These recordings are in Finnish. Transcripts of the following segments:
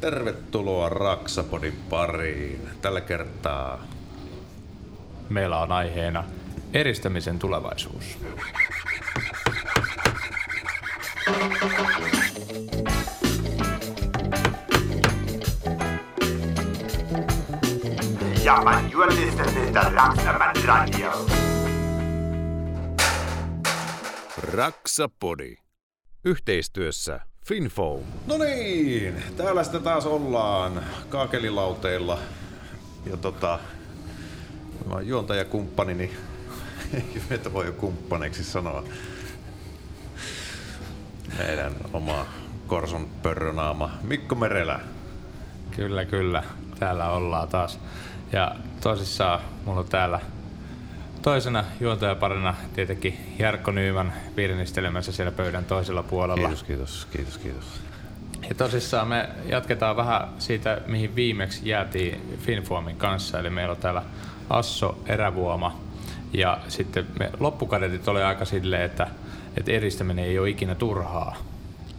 Tervetuloa Raksapodin pariin. Tällä kertaa meillä on aiheena eristämisen tulevaisuus. Ja, man, you are listening to Raksaman Radio. Raksapodi. Yhteistyössä Finfoam. No niin, täällä sitä taas ollaan kaakelilauteilla. Ja tota, mä oon juontajakumppani, niin ei meitä voi jo kumppaneiksi sanoa. Meidän oma Korson pörrönaama Mikko Merelä. Kyllä, kyllä. Täällä ollaan taas. Ja tosissaan mulla on täällä toisena juontajaparina tietenkin Jarkko Nyyman virnistelemässä siellä pöydän toisella puolella. Kiitos, kiitos, kiitos, kiitos. Ja tosissaan me jatketaan vähän siitä, mihin viimeksi jäätiin Finformin kanssa. Eli meillä on täällä Asso Erävuoma. Ja sitten me loppukadetit oli aika silleen, että, että eristäminen ei ole ikinä turhaa.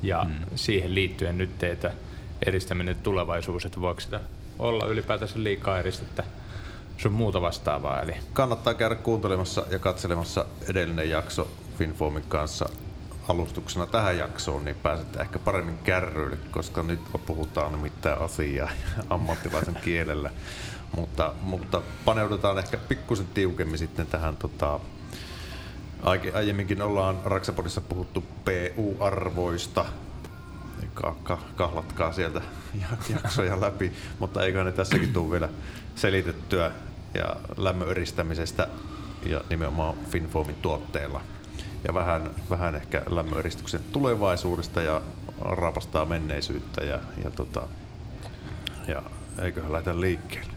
Ja mm. siihen liittyen nyt teitä eristäminen tulevaisuus, että voiko sitä olla ylipäätänsä liikaa eristettä sun muuta vastaavaa. Eli. Kannattaa käydä kuuntelemassa ja katselemassa edellinen jakso Finformin kanssa alustuksena tähän jaksoon, niin pääsette ehkä paremmin kärryille, koska nyt puhutaan nimittäin asiaa ammattilaisen kielellä. Mutta, mutta paneudutaan ehkä pikkusen tiukemmin sitten tähän tota, Aiemminkin ollaan Raksapodissa puhuttu PU-arvoista, kahlatkaa sieltä jaksoja läpi, mutta eiköhän ne tässäkin tule vielä selitettyä ja lämmön eristämisestä ja nimenomaan Finfoamin tuotteilla. Ja vähän, vähän ehkä lämmöeristyksen tulevaisuudesta ja rapastaa menneisyyttä ja, ja, tota, ja eiköhän lähdetä liikkeelle.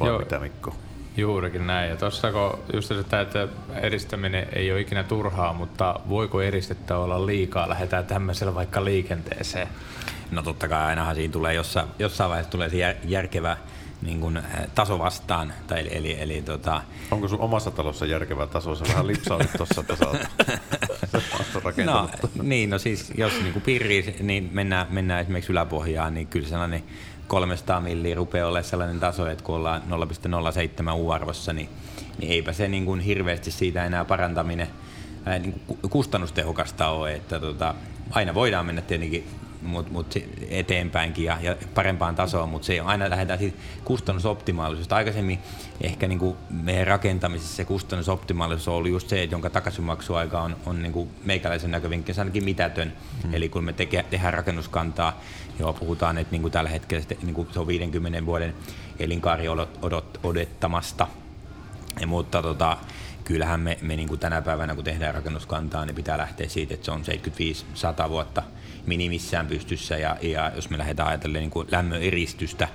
Vai Joo. mitä Mikko? Juurikin näin. Ja tuossa kun just se, että eristäminen ei ole ikinä turhaa, mutta voiko eristettä olla liikaa? Lähdetään tämmöisellä vaikka liikenteeseen. No totta kai ainahan siinä tulee jossain, jossain vaiheessa tulee se järkevä niin kuin, taso vastaan. Tai eli, eli, eli, tota... Onko sun omassa talossa järkevä taso? Se vähän lipsautit tuossa, että sä no, niin, no siis jos niin kuin pirri, niin mennään, mennään esimerkiksi yläpohjaan, niin kyllä sellainen 300 milliä rupeaa olemaan sellainen taso, että kun ollaan 0,07 U-arvossa, niin, niin eipä se niin kuin hirveästi siitä enää parantaminen niin kuin kustannustehokasta ole. Että tota, aina voidaan mennä tietenkin mut, mut eteenpäinkin ja, ja parempaan tasoon, mutta se aina lähdetään siitä kustannusoptimaalisuudesta. Aikaisemmin ehkä niin kuin meidän rakentamisessa se kustannusoptimaalisuus on ollut just se, jonka takaisinmaksuaika on, on niin kuin meikäläisen näkövinkkelistä ainakin mitätön. Hmm. Eli kun me teke, tehdään rakennuskantaa, joo, puhutaan, että niin kuin tällä hetkellä niin kuin se on 50 vuoden elinkaari odot, odot, odottamasta, ja, mutta tota, kyllähän me, me niin kuin tänä päivänä, kun tehdään rakennuskantaa, niin pitää lähteä siitä, että se on 75-100 vuotta minimissään pystyssä. Ja, ja jos me lähdetään ajatellen niin kuin lämmön eristystä,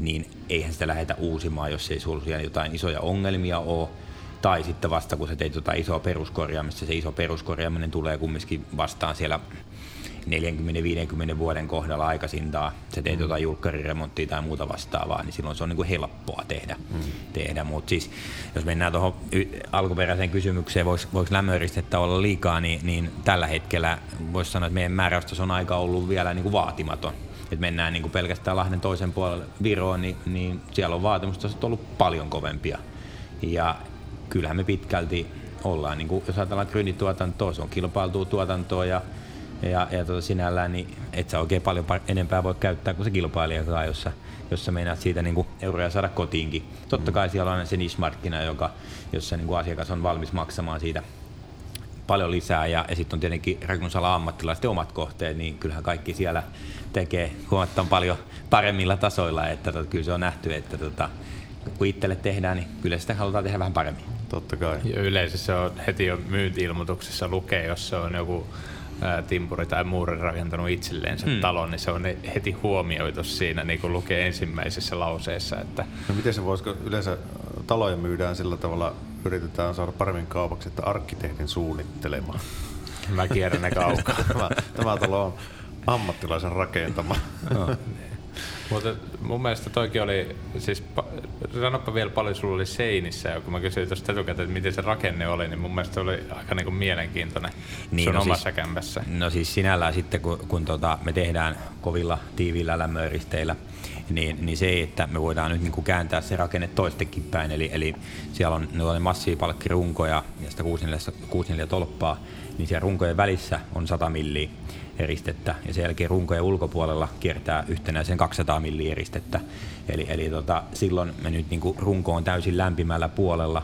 niin eihän sitä lähdetä uusimaan, jos ei sulla jotain isoja ongelmia ole. Tai sitten vasta kun sä teit jotain isoa peruskorjaamista, se iso peruskorjaaminen tulee kumminkin vastaan siellä 40-50 vuoden kohdalla aikaisintaan, sä teet mm. jotain julkkariremonttia tai muuta vastaavaa, niin silloin se on niin kuin helppoa tehdä. Mm. tehdä. Mutta siis, jos mennään tuohon alkuperäiseen kysymykseen, voiko, lämmöeristettä olla liikaa, niin, niin tällä hetkellä voisi sanoa, että meidän määräystös on aika ollut vielä niin kuin vaatimaton. Et mennään niin kuin pelkästään Lahden toisen puolelle Viroon, niin, niin siellä on vaatimustasot ollut paljon kovempia. Ja kyllähän me pitkälti ollaan, niin kuin, jos ajatellaan grynituotantoa, se on kilpailtua tuotantoa ja ja, ja tota sinällään niin et sä oikein paljon enempää voi käyttää kuin se kilpailija, jossa, jossa meinaat siitä niin kuin euroja saada kotiinkin. Totta kai siellä on se niche-markkina, joka, jossa niin kuin asiakas on valmis maksamaan siitä paljon lisää ja, ja sitten on tietenkin rakennusala ammattilaisten omat kohteet, niin kyllähän kaikki siellä tekee huomattavan paljon paremmilla tasoilla, että tota, kyllä se on nähty, että tota, kun itselle tehdään, niin kyllä sitä halutaan tehdä vähän paremmin. Totta kai. Ja yleensä se on heti jo myynti-ilmoituksessa lukee, jos se on joku timpuri tai muuri rakentanut itselleen sen hmm. talon, niin se on heti huomioitu siinä, niin kuin lukee ensimmäisessä lauseessa. Että... No miten se voisiko yleensä taloja myydään sillä tavalla, yritetään saada paremmin kaupaksi, että arkkitehdin suunnittelema. Mä kierrän ne kaukaa. tämä, tämä talo on ammattilaisen rakentama. No. Mutta mun mielestä toikin oli, siis sanoppa vielä paljon sulla oli seinissä, ja kun mä kysyin tuosta etukäteen, että miten se rakenne oli, niin mun mielestä oli aika niinku mielenkiintoinen niin, sun no omassa siis, kämpässä. No siis sinällään sitten, kun, kun tota, me tehdään kovilla tiiviillä lämmöeristeillä, niin, niin se, että me voidaan nyt niin kuin kääntää se rakenne toistekin päin, eli, eli siellä on, on massiivipalkkirunkoja ja sitä 64 tolppaa, niin siellä runkojen välissä on 100 milliä eristettä ja sen jälkeen runkojen ulkopuolella kiertää yhtenäisen 200 milliä eristettä. Eli, eli tota, silloin me nyt niin kuin runko on täysin lämpimällä puolella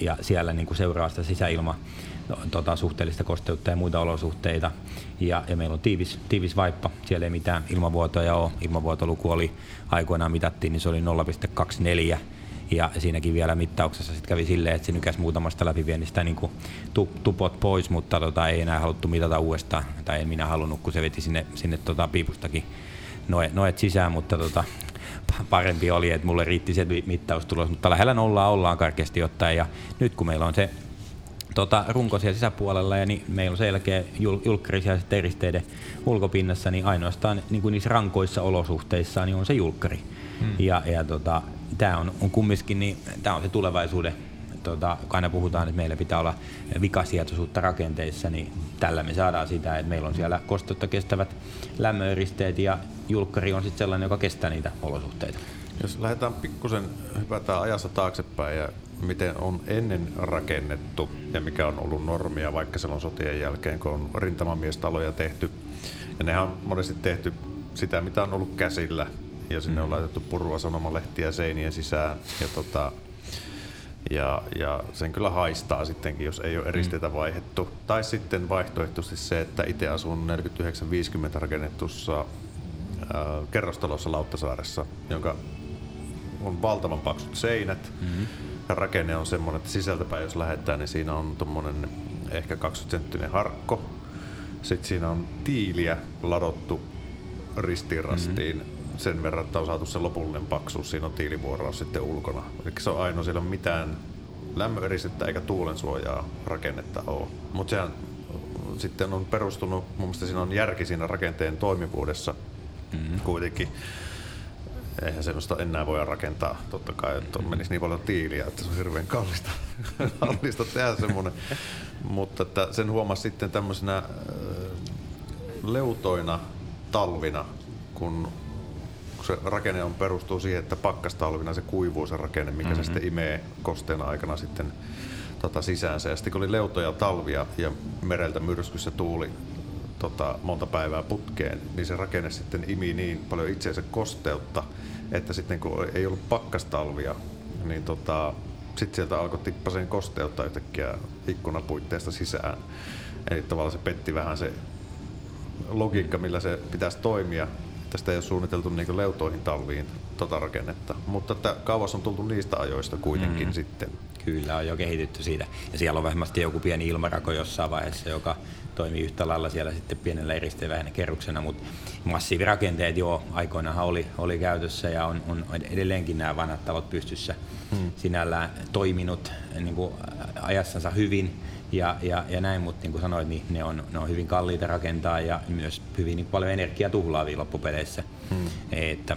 ja siellä niin kuin seuraa sitä sisäilma tota, suhteellista kosteutta ja muita olosuhteita. Ja, ja meillä on tiivis, tiivis vaippa, siellä ei mitään ilmavuotoja ole. Ilmavuotoluku oli aikoinaan mitattiin, niin se oli 0,24 ja siinäkin vielä mittauksessa sitten kävi silleen, että se nykäsi muutamasta läpiviennistä niin kuin tupot pois, mutta tota, ei enää haluttu mitata uudestaan. Tai en minä halunnut, kun se veti sinne, sinne tota, piipustakin noet, noet sisään, mutta tota, parempi oli, että mulle riitti se mittaustulos, mutta lähellä nollaa ollaan karkeasti ottaen. Ja nyt kun meillä on se tota, runko siellä sisäpuolella ja niin meillä on selkeä jul, julkkari siellä eristeiden ulkopinnassa, niin ainoastaan niin kuin niissä rankoissa olosuhteissa niin on se julkkari. Hmm. Ja, ja tota, tämä on, on kumminkin niin, tämä on se tulevaisuuden Tota, kun aina puhutaan, että meillä pitää olla vikasietoisuutta rakenteissa, niin tällä me saadaan sitä, että meillä on siellä kosteutta kestävät lämmöeristeet ja julkkari on sitten sellainen, joka kestää niitä olosuhteita. Jos lähdetään pikkusen, hypätään ajassa taaksepäin ja miten on ennen rakennettu ja mikä on ollut normia vaikka silloin sotien jälkeen, kun on rintamamiestaloja tehty. Ja nehän on monesti tehty sitä, mitä on ollut käsillä ja sinne on mm. laitettu purua sanomalehtiä seinien sisään. Ja, tota, ja, ja sen kyllä haistaa sittenkin, jos ei ole eristeitä mm. vaihdettu. Tai sitten vaihtoehtoisesti se, että itse asun 49-50 rakennetussa äh, kerrostalossa Lauttasaaressa, jonka on valtavan paksut seinät. Mm-hmm. Ja rakenne on semmoinen, että sisältäpäin jos lähdetään, niin siinä on tuommoinen ehkä 20 senttinen harkko. Sitten siinä on tiiliä ladottu ristiin rastiin. Mm-hmm sen verran, että on saatu se lopullinen paksuus, siinä on tiilivuoraus sitten ulkona. Eli se on ainoa, siellä on mitään lämmöeristettä eikä tuulensuojaa rakennetta ole. Mutta sehän sitten on perustunut, mun mielestä siinä on järki siinä rakenteen toimivuudessa mm-hmm. kuitenkin. Eihän semmoista enää voi rakentaa, totta kai, että mm-hmm. menisi niin paljon tiiliä, että se on hirveän kallista, kallista tehdä semmoinen. Mutta että sen huomasi sitten tämmöisenä leutoina talvina, kun se rakenne on, perustuu siihen, että pakkastalvina se kuivuu se rakenne, mikä mm-hmm. se sitten imee kosteen aikana sitten tota, sisäänsä. Ja sitten kun oli leutoja talvia ja mereltä myrskyssä tuuli tota, monta päivää putkeen, niin se rakenne sitten imi niin paljon itseensä kosteutta, että sitten kun ei ollut pakkastalvia, niin tota, sitten sieltä alkoi tippaseen kosteutta yhtäkkiä ikkunapuitteesta sisään. Eli tavallaan se petti vähän se logiikka, millä se pitäisi toimia, Tästä ei ole suunniteltu niin leutoihin talviin tota rakennetta, mutta että kauas on tultu niistä ajoista kuitenkin mm. sitten. Kyllä, on jo kehitytty siitä. Ja siellä on vähemmasti joku pieni ilmarako jossain vaiheessa, joka toimii yhtä lailla siellä sitten pienellä eristeväinen kerroksena, mutta massiivirakenteet jo aikoinaan oli, oli käytössä ja on, on edelleenkin nämä vanhat talot pystyssä hmm. sinällään toiminut niin kuin ajassansa hyvin ja, ja, ja näin, mutta niin kuin sanoit, niin ne on, ne on hyvin kalliita rakentaa ja myös hyvin niin paljon energiaa tuhlaavia loppupeleissä. Hmm. Että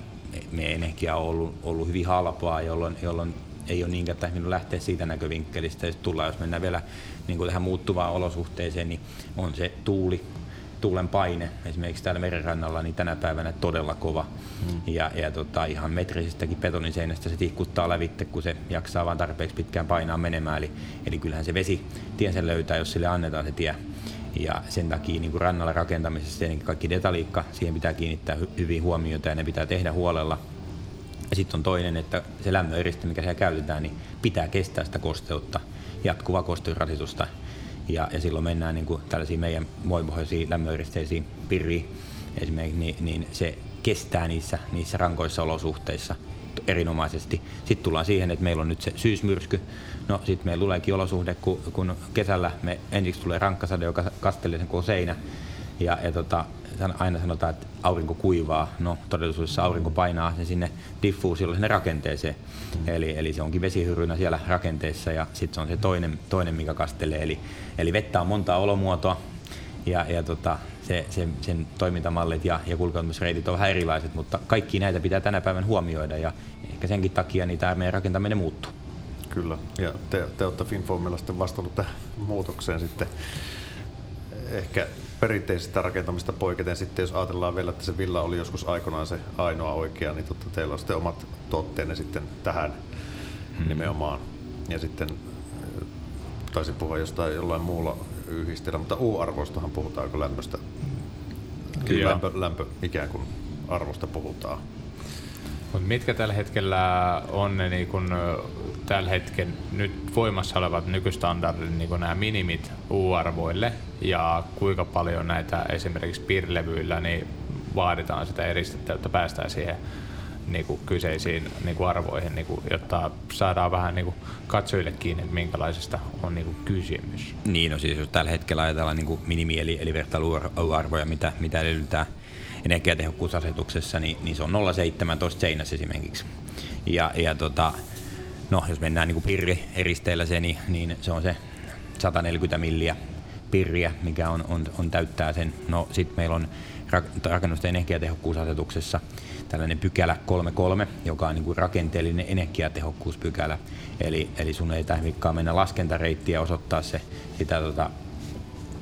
me energia on ollut, ollut hyvin halpaa, jolloin, jolloin ei ole niinkään tähtänyt lähteä siitä näkövinkkelistä. Ja tullaan, jos mennään vielä niin kuin tähän muuttuvaan olosuhteeseen, niin on se tuuli, tuulen paine esimerkiksi täällä merenrannalla niin tänä päivänä todella kova. Mm. Ja, ja tota, ihan metrisistäkin betoniseinästä se tihkuttaa lävitte, kun se jaksaa vaan tarpeeksi pitkään painaa menemään. Eli, eli kyllähän se vesi tien sen löytää, jos sille annetaan se tie. Ja sen takia niin kuin rannalla rakentamisessa tietenkin kaikki detaliikka, siihen pitää kiinnittää hy- hyvin huomiota ja ne pitää tehdä huolella. Ja sitten on toinen, että se lämmöeriste, mikä siellä käytetään, niin pitää kestää sitä kosteutta, jatkuvaa kosteusrasitusta ja, ja silloin mennään niin kuin tällaisiin meidän voimapohjaisiin lämmöeristeisiin pirriin esimerkiksi, niin, niin se kestää niissä, niissä rankoissa olosuhteissa erinomaisesti. Sitten tullaan siihen, että meillä on nyt se syysmyrsky. No sitten meillä tuleekin olosuhde, kun, kun kesällä me ensiksi tulee rankkasade, joka kastelee sen koko seinä. Ja, ja tota, aina sanotaan, että aurinko kuivaa. No todellisuudessa aurinko painaa sen sinne diffuusiolle sinne rakenteeseen. Mm. Eli, eli se onkin vesihyrynä siellä rakenteessa ja sitten se on se toinen, toinen mikä kastelee. Eli, eli vettä on monta olomuotoa ja, ja tota, se, se, sen toimintamallit ja, ja kulkeutumisreitit on vähän erilaiset, mutta kaikki näitä pitää tänä päivänä huomioida ja ehkä senkin takia niin tämä meidän rakentaminen muuttuu. Kyllä, ja te, te olette Finformilla sitten vastannut tähän muutokseen sitten ehkä perinteisestä rakentamista poiketen sitten, jos ajatellaan vielä, että se villa oli joskus aikoinaan se ainoa oikea, niin totta teillä on sitten omat tuotteenne sitten tähän hmm. nimenomaan. Ja sitten äh, taisin puhua jostain jollain muulla yhdistellä, mutta U-arvoistahan puhutaan, kun lämpöstä, lämpö, lämpö ikään kuin arvosta puhutaan. Mut mitkä tällä hetkellä on ne niin kun, tällä hetken nyt voimassa olevat nykystandardit, niin nämä minimit U-arvoille ja kuinka paljon näitä esimerkiksi piirlevyillä niin vaaditaan sitä eristettä, että päästään siihen niin kuin kyseisiin niin kuin arvoihin, niin kuin, jotta saadaan vähän niin kuin katsojille kiinni, että minkälaisesta on niin kuin kysymys. Niin, no siis jos tällä hetkellä ajatellaan niin kuin minimi- eli, eli vertailuarvoja, mitä, mitä edellytetään energiatehokkuusasetuksessa, niin, niin se on 0,17 seinässä esimerkiksi. Ja, ja tota, no, jos mennään niin pirri-eristeillä se, niin, niin se on se 140 milliä pirriä, mikä on, on, on täyttää sen. No sitten meillä on rakennusten energiatehokkuusasetuksessa tällainen pykälä 3.3, joka on niin kuin rakenteellinen energiatehokkuuspykälä. Eli, eli sun ei tarvitsekaan mennä laskentareittiä osoittaa se, sitä tota,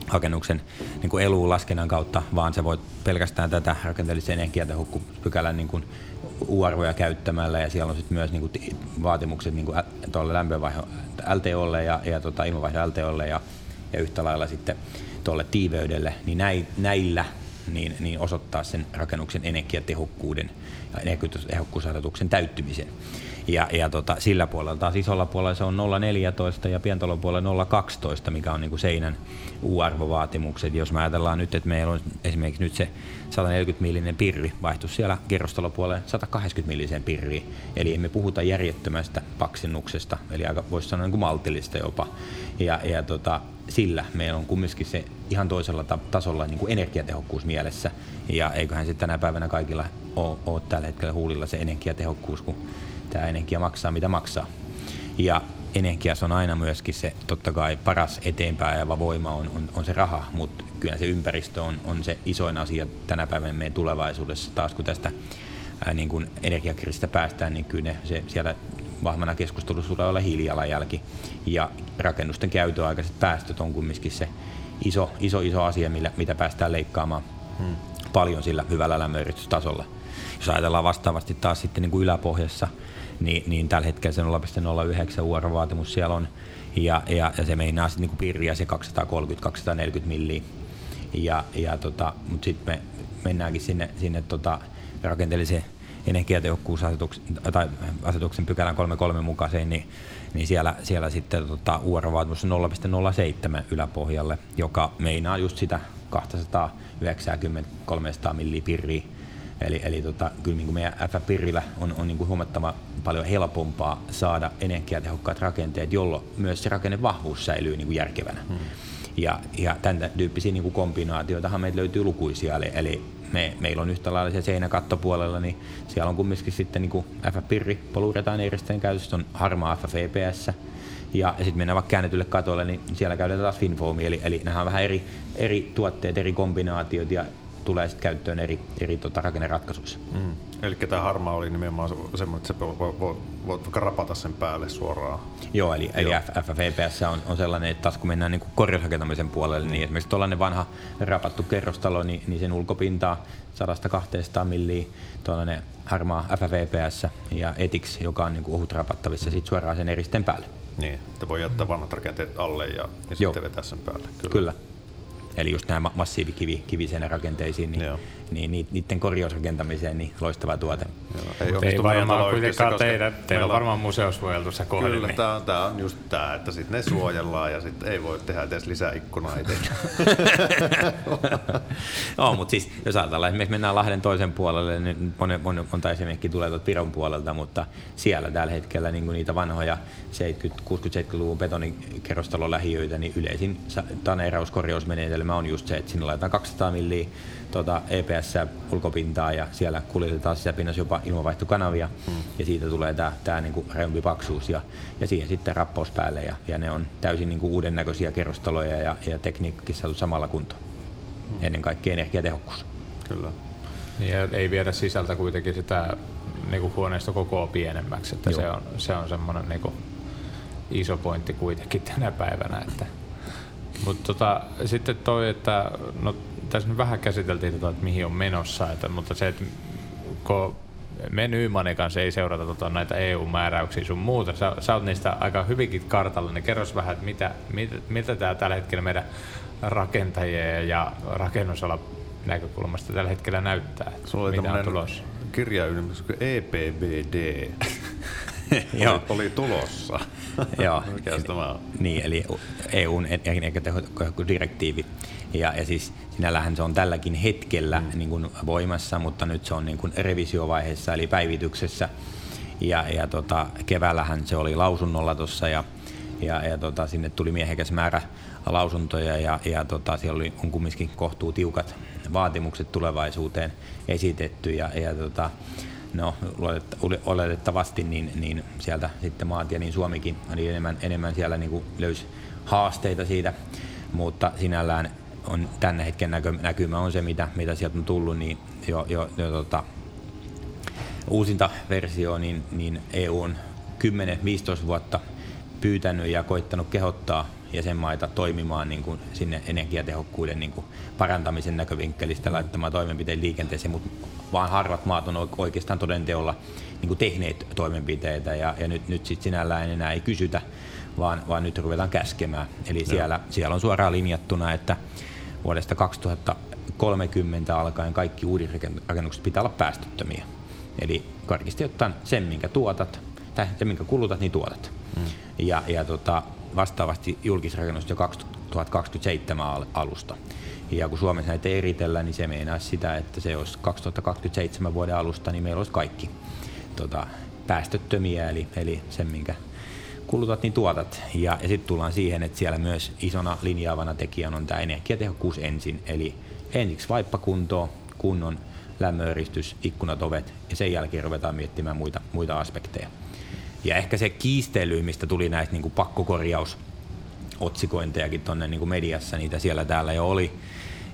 rakennuksen niin kuin laskennan kautta, vaan se voit pelkästään tätä rakenteellisen energiatehokkuuspykälän niin kuin U-arvoja käyttämällä ja siellä on sitten myös niin kuin vaatimukset niin kuin tuolle lämpövaihdon LTOlle ja, ja tota, ilmanvaihdon LTOlle ja, ja yhtä lailla sitten tuolle tiiveydelle, niin näillä niin, niin osoittaa sen rakennuksen energiatehokkuuden ja energiatehokkuusasetuksen täyttymisen. Ja, ja tota, sillä puolella taas isolla puolella se on 0,14 ja pientalon puolella 0,12, mikä on niin kuin seinän U-arvovaatimukset. Jos me ajatellaan nyt, että meillä on esimerkiksi nyt se 140 millinen pirri vaihtu siellä kerrostalopuolelle 180 milliseen pirriin. Eli emme puhuta järjettömästä paksennuksesta, eli aika voisi sanoa niin kuin maltillista jopa. Ja, ja tota, sillä meillä on kumminkin se ihan toisella tasolla niin kuin energiatehokkuus mielessä. Ja eiköhän sitten tänä päivänä kaikilla ole, ole tällä hetkellä huulilla se energiatehokkuus, kun tämä energia maksaa mitä maksaa. Ja energiassa on aina myöskin se, totta kai paras eteenpäin ajava voima on, on, on se raha, mutta kyllä se ympäristö on, on se isoin asia tänä päivänä meidän tulevaisuudessa. Taas kun tästä ää, niin kun energiakriisistä päästään, niin kyllä ne, se, siellä vahvana keskustelussa tulee olla hiilijalanjälki. Ja rakennusten käytöaikaiset päästöt on kumminkin se iso, iso, iso asia, millä, mitä päästään leikkaamaan hmm. paljon sillä hyvällä lämmöyritystasolla. Jos ajatellaan vastaavasti taas sitten niin kuin yläpohjassa, niin, niin tällä hetkellä se 0,09 UR-vaatimus siellä on, ja, ja, ja se meinaa sitten niin pirriä se 230-240 milliä. Ja, ja tota, mutta sitten me mennäänkin sinne, sinne tota rakenteelliseen energiatehokkuusasetuksen tai asetuksen pykälän 33 mukaiseen, niin, niin siellä, siellä sitten tota, on 0,07 yläpohjalle, joka meinaa just sitä 290-300 millipirriä. Eli, eli tota, kyllä niin kuin meidän F-pirrillä on, on niin kuin huomattava paljon helpompaa saada energiatehokkaat rakenteet, jolloin myös se rakennevahvuus säilyy niin kuin järkevänä. Hmm. Ja, ja tämän tyyppisiä niin kuin kombinaatioitahan meitä löytyy lukuisia, eli, eli me, meillä on yhtä lailla se seinäkattopuolella, niin siellä on kumminkin sitten niin F-pirri, poluuretaan eristeen käytössä, on harmaa FFPS, ja, sitten mennään vaikka käännetylle katolle, niin siellä käytetään taas Finfoami, eli, eli nämä on vähän eri, eri tuotteet, eri kombinaatiot, ja tulee sitten käyttöön eri, eri tota, rakenneratkaisuissa. Mm. Eli tämä harmaa oli nimenomaan semmoinen, että se voit voi, voi, voi rapata sen päälle suoraan. Joo, eli, eli FFVPS on, on sellainen, että taas kun mennään niin korjausrakentamisen puolelle, mm. niin esimerkiksi tuollainen vanha rapattu kerrostalo, niin, niin sen ulkopintaa 100-200 milliä, tuollainen harmaa FFVPS ja Etix, joka on niin kuin ohut rapattavissa sit suoraan sen eristen päälle. Niin, että voi jättää vanhat rakenteet alle ja, ja sitten vetää sen päälle. Kyllä. Kyllä. Eli just nämä massiivikivi, kivisenä rakenteisiin, niin, niin niiden korjausrakentamiseen niin loistava tuote. Joo, ei, ei varmaan kuitenkaan teidän, teillä on varmaan museossuojeltu se kohde. Kyllä, niin. tämä, on, tämä on just tämä, että sitten ne suojellaan ja sitten ei voi tehdä edes lisää ikkunaa no, mutta siis jos ajatellaan, esimerkiksi mennään Lahden toisen puolelle, niin monen, monen, monta esimerkkiä tulee tuolta Piron puolelta, mutta siellä tällä hetkellä niin niitä vanhoja 60-70-luvun betonikerrostalon lähiöitä, niin yleisin taneerauskorjausmenetelmä on just se, että sinne laitetaan 200 milliä tuota EPS ulkopintaa ja siellä kuljetetaan sisäpinnassa jopa ilmanvaihtokanavia hmm. ja siitä tulee tämä tää niinku reumpi paksuus ja, ja siihen sitten rappaus päälle ja, ja ne on täysin niinku uuden näköisiä kerrostaloja ja, ja tekniikkakin saatu samalla kuntoon. ennen kaikkea energiatehokkuus. Kyllä. Niin, ja ei viedä sisältä kuitenkin sitä niin kuin huoneisto koko pienemmäksi, että Joo. se on, se on semmoinen niin kuin iso pointti kuitenkin tänä päivänä. Että. Mutta tota, sitten toi, että no, tässä nyt vähän käsiteltiin, tota, että mihin on menossa, että, mutta se, että kun me Nymanin kanssa ei seurata tota, näitä EU-määräyksiä sun muuta, sä, sä oot niistä aika hyvinkin kartalla, niin kerros vähän, että mitä, mitä, miltä tämä tällä hetkellä meidän rakentajien ja rakennusalan näkökulmasta tällä hetkellä näyttää, Sulla mitä on tulossa. kuin E EPBD. Joo. oli, oli tulossa. Joo. Mikäs tämä on? Niin, eli EUn energiatehokkuusdirektiivi. Ja, ja siis sinällähän se on tälläkin hetkellä mm. niin kuin voimassa, mutta nyt se on niin kuin revisiovaiheessa eli päivityksessä. Ja, ja tota, keväällähän se oli lausunnolla tuossa ja, ja, ja tota, sinne tuli miehekäs määrä lausuntoja ja, ja tota, siellä oli, on kumminkin kohtuu tiukat vaatimukset tulevaisuuteen esitetty ja, ja tota, no, oletettavasti niin, niin sieltä sitten maat ja niin Suomikin oli enemmän, enemmän siellä niin löysi haasteita siitä, mutta sinällään on tänne hetken näkö, näkymä on se, mitä, mitä sieltä on tullut, niin jo, jo, jo tota, uusinta versio, niin, niin EU on 10-15 vuotta pyytänyt ja koittanut kehottaa jäsenmaita toimimaan niin kuin sinne energiatehokkuuden niin kuin parantamisen näkövinkkelistä laittamaan toimenpiteitä liikenteeseen, mutta vaan harvat maat on oikeastaan todenteolla niin kuin tehneet toimenpiteitä ja, ja nyt, nyt sit sinällään enää ei kysytä, vaan, vaan nyt ruvetaan käskemään. Eli siellä, siellä on suoraan linjattuna, että vuodesta 2030 alkaen kaikki uudisrakennukset pitää olla päästöttömiä. Eli karkeasti ottaen sen, minkä tuotat, tai sen, minkä kulutat, niin tuotat. Mm. Ja, ja tota, vastaavasti julkisrakennus jo 2027 al- alusta. Ja kun Suomessa näitä eritellään, niin se meinaa sitä, että se olisi 2027 vuoden alusta, niin meillä olisi kaikki tota, päästöttömiä, eli, eli sen, minkä kulutat, niin tuotat. Ja, ja sitten tullaan siihen, että siellä myös isona linjaavana tekijänä on tämä energiatehokkuus ensin. Eli ensiksi vaippakuntoa, kunnon lämmöeristys, ikkunat, ovet ja sen jälkeen ruvetaan miettimään muita, muita aspekteja. Ja ehkä se kiistely, mistä tuli näistä niin pakkokorjaus otsikointejakin tuonne niin mediassa, niitä siellä täällä jo oli.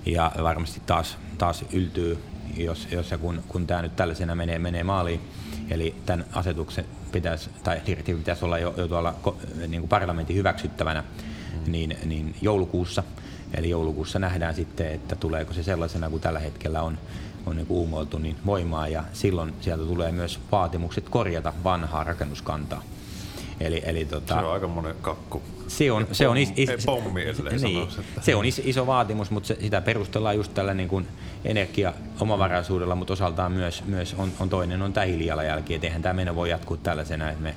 Ja varmasti taas, taas yltyy, jos, jos ja kun, kun tämä nyt tällaisena menee, menee maaliin. Eli tämän asetuksen pitäisi, tai direktiivi pitäisi olla jo, jo tuolla niin kuin parlamentin hyväksyttävänä mm. niin, niin joulukuussa. Eli joulukuussa nähdään sitten, että tuleeko se sellaisena kuin tällä hetkellä on, on niin uumoiltu niin voimaan ja silloin sieltä tulee myös vaatimukset korjata vanhaa rakennuskantaa. Eli, eli tota, Se on aika monen kakku. se on, se on, is, is, Ei pommi, niin, sanoisi, että- se on is, iso vaatimus, mutta se, sitä perustellaan just tällä niin kuin energia-omavaraisuudella, mutta osaltaan myös, myös on, on toinen on tämä hiilijalanjälki, että eihän tämä meidän voi jatkuu tällaisena, että me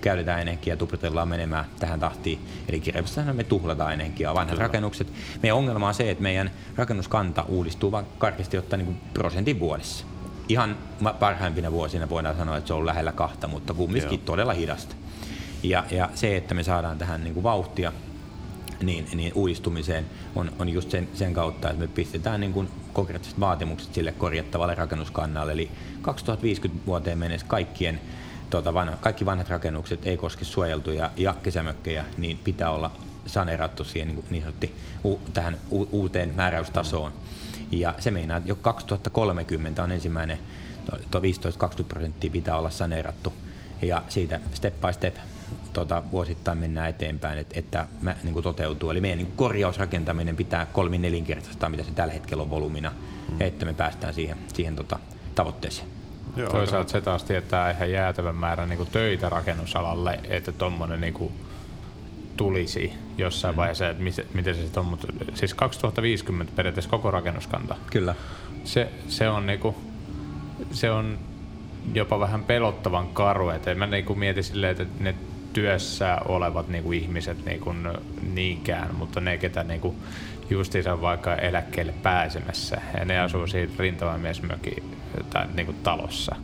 käytetään energiaa, tupritellaan menemään tähän tahtiin. Eli kirjallisestihan me tuhlataan energiaa. Vanhat rakennukset. Meidän ongelma on se, että meidän rakennuskanta uudistuu vain karkeasti ottaen niin prosentin vuodessa. Ihan parhaimpina vuosina voidaan sanoa, että se on lähellä kahta, mutta kumminkin todella hidasta. Ja, ja se, että me saadaan tähän niin kuin vauhtia niin, niin uudistumiseen on, on just sen, sen kautta, että me pistetään niin kuin konkreettiset vaatimukset sille korjattavalle rakennuskannalle. Eli 2050 vuoteen mennessä kaikkien, tota, vanha, kaikki vanhat rakennukset, ei koske suojeltuja ja kesämökkejä, niin pitää olla saneerattu siihen niin, kuin niin sanotti, u, tähän u, uuteen määräystasoon. Ja se meinaa, että jo 2030 on ensimmäinen, tuo 15-20 prosenttia pitää olla saneerattu. Ja siitä step by step tota, vuosittain mennään eteenpäin, että, että mä, niin kuin toteutuu. Eli meidän niin kuin korjausrakentaminen pitää kolmin nelinkertaistaa, mitä se tällä hetkellä on volyymina, mm. että me päästään siihen, siihen tota, tavoitteeseen. Joo, Toisaalta se taas tietää ihan jäätävän määrän niin töitä rakennusalalle, että tuommoinen niin tulisi jossain mm. vaiheessa, että miten, miten se sitten on. Mutta siis 2050 periaatteessa koko rakennuskanta. Kyllä. Se, se on niinku, se on jopa vähän pelottavan karu, että mä niinku mieti silleen, että ne työssä olevat niinku ihmiset niinku niinkään, mutta ne, ketä niinku justiinsa vaikka eläkkeelle pääsemässä, ja ne asuu siinä rintamamiesmökin tai niinku talossa,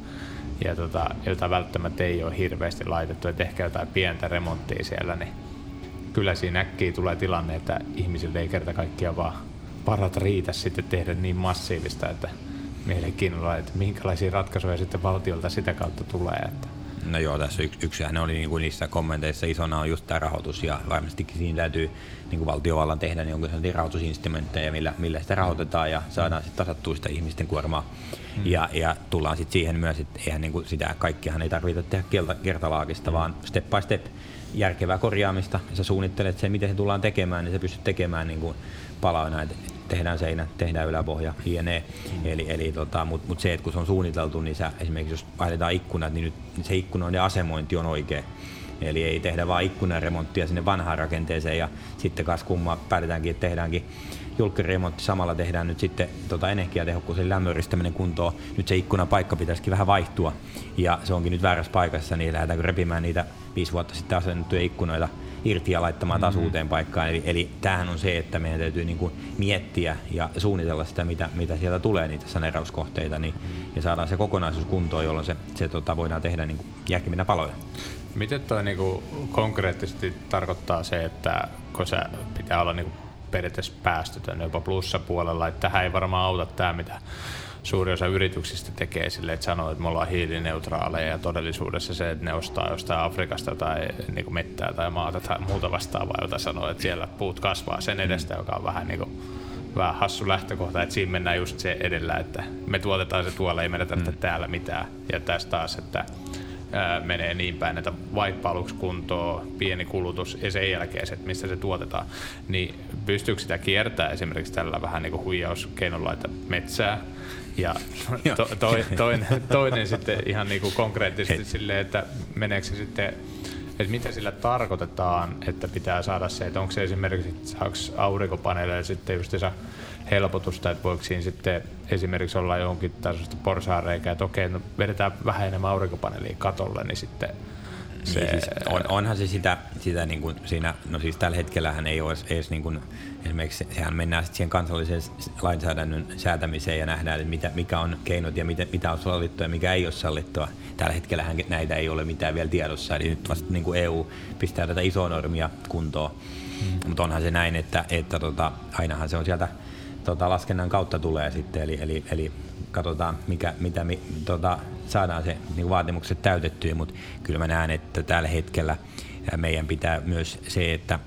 ja tota, jota välttämättä ei ole hirveästi laitettu, että ehkä jotain pientä remonttia siellä, niin kyllä siinä äkkiä tulee tilanne, että ihmisille ei kerta kaikkiaan vaan varat riitä sitten tehdä niin massiivista, että mielenkiinnolla, että minkälaisia ratkaisuja sitten valtiolta sitä kautta tulee. Että No joo, tässä yksi, yksihän oli niin kuin niissä kommenteissa isona on just tämä rahoitus ja varmastikin siinä täytyy niin kuin valtiovallan tehdä niin jonkin rahoitusinstrumentteja, millä, millä sitä rahoitetaan ja saadaan sitten tasattua sitä ihmisten kuormaa. Hmm. Ja, ja tullaan sitten siihen myös, että eihän niin kuin sitä kaikkihan ei tarvitse tehdä kertalaakista, vaan step by step järkevää korjaamista. Ja sä suunnittelet sen, miten se tullaan tekemään, niin sä pystyt tekemään niin kuin että tehdään seinä, tehdään yläpohja, jne. Mm. Eli, eli tota, Mutta mut se, että kun se on suunniteltu, niin sä, esimerkiksi jos vaihdetaan ikkunat, niin nyt se ikkunoiden asemointi on oikein. Eli ei tehdä vain ikkunaremonttia sinne vanhaan rakenteeseen ja sitten kas kumma päätetäänkin, että tehdäänkin julkkiremontti samalla tehdään nyt sitten tota energiatehokkuuden lämmöristäminen kuntoon. Nyt se ikkunapaikka pitäisikin vähän vaihtua ja se onkin nyt väärässä paikassa, niin lähdetäänkö repimään niitä viisi vuotta sitten asennettuja ikkunoita irti ja laittamaan taas mm-hmm. uuteen paikkaan. Eli, eli tämähän on se, että meidän täytyy niin kuin miettiä ja suunnitella sitä, mitä, mitä sieltä tulee, niitä saneerauskohteita, niin, ja saadaan se kokonaisuus kuntoon, jolloin se, se tota, voidaan tehdä niin järkevinä paloja. Miten toi niinku konkreettisesti tarkoittaa se, että kun se pitää olla niinku periaatteessa päästötön jopa plussapuolella, että tähän ei varmaan auta tämä, mitä suuri osa yrityksistä tekee sille, että sanoo, että me ollaan hiilineutraaleja ja todellisuudessa se, että ne ostaa jostain Afrikasta tai niin kuin mettää tai maata tai muuta vastaavaa, jota sanoo, että siellä puut kasvaa sen edestä, joka on vähän niin kuin vähän hassu lähtökohta, että siinä mennään just se edellä, että me tuotetaan se tuolla, ei tarvitse mm. täällä mitään. Ja tässä taas, että ää, menee niin päin, että vaippa aluksi kuntoon, pieni kulutus ja sen jälkeen se, että mistä se tuotetaan. Niin pystyykö sitä kiertämään esimerkiksi tällä vähän niin kuin huijauskeinolla, että metsää, ja to, to, toinen, toinen sitten ihan niin kuin konkreettisesti silleen, että meneekö se sitten, että mitä sillä tarkoitetaan, että pitää saada se, että onko se esimerkiksi, saako aurinkopaneeleilla sitten just helpotusta, että voiko siinä sitten esimerkiksi olla jonkin tasoista porsaareikää, että okei, no vedetään vähän enemmän aurinkopaneelia katolle, niin sitten se, niin siis on, onhan se sitä, sitä niin kuin siinä, no siis tällä hetkellä hän ei ole edes niin kuin, esimerkiksi sehän mennään sitten siihen kansalliseen lainsäädännön säätämiseen ja nähdään, että mitä, mikä on keinot ja mitä, mitä on sallittua ja mikä ei ole sallittua. Tällä hetkellä näitä ei ole mitään vielä tiedossa, eli nyt vasta niin kuin EU pistää tätä isoa normia kuntoon. Mm. Mutta onhan se näin, että, että tota, ainahan se on sieltä tota, laskennan kautta tulee sitten, eli, eli, eli katsotaan, mikä, mitä mi, tota, saadaan se niin vaatimukset täytettyä, mutta kyllä mä näen, että tällä hetkellä meidän pitää myös se, että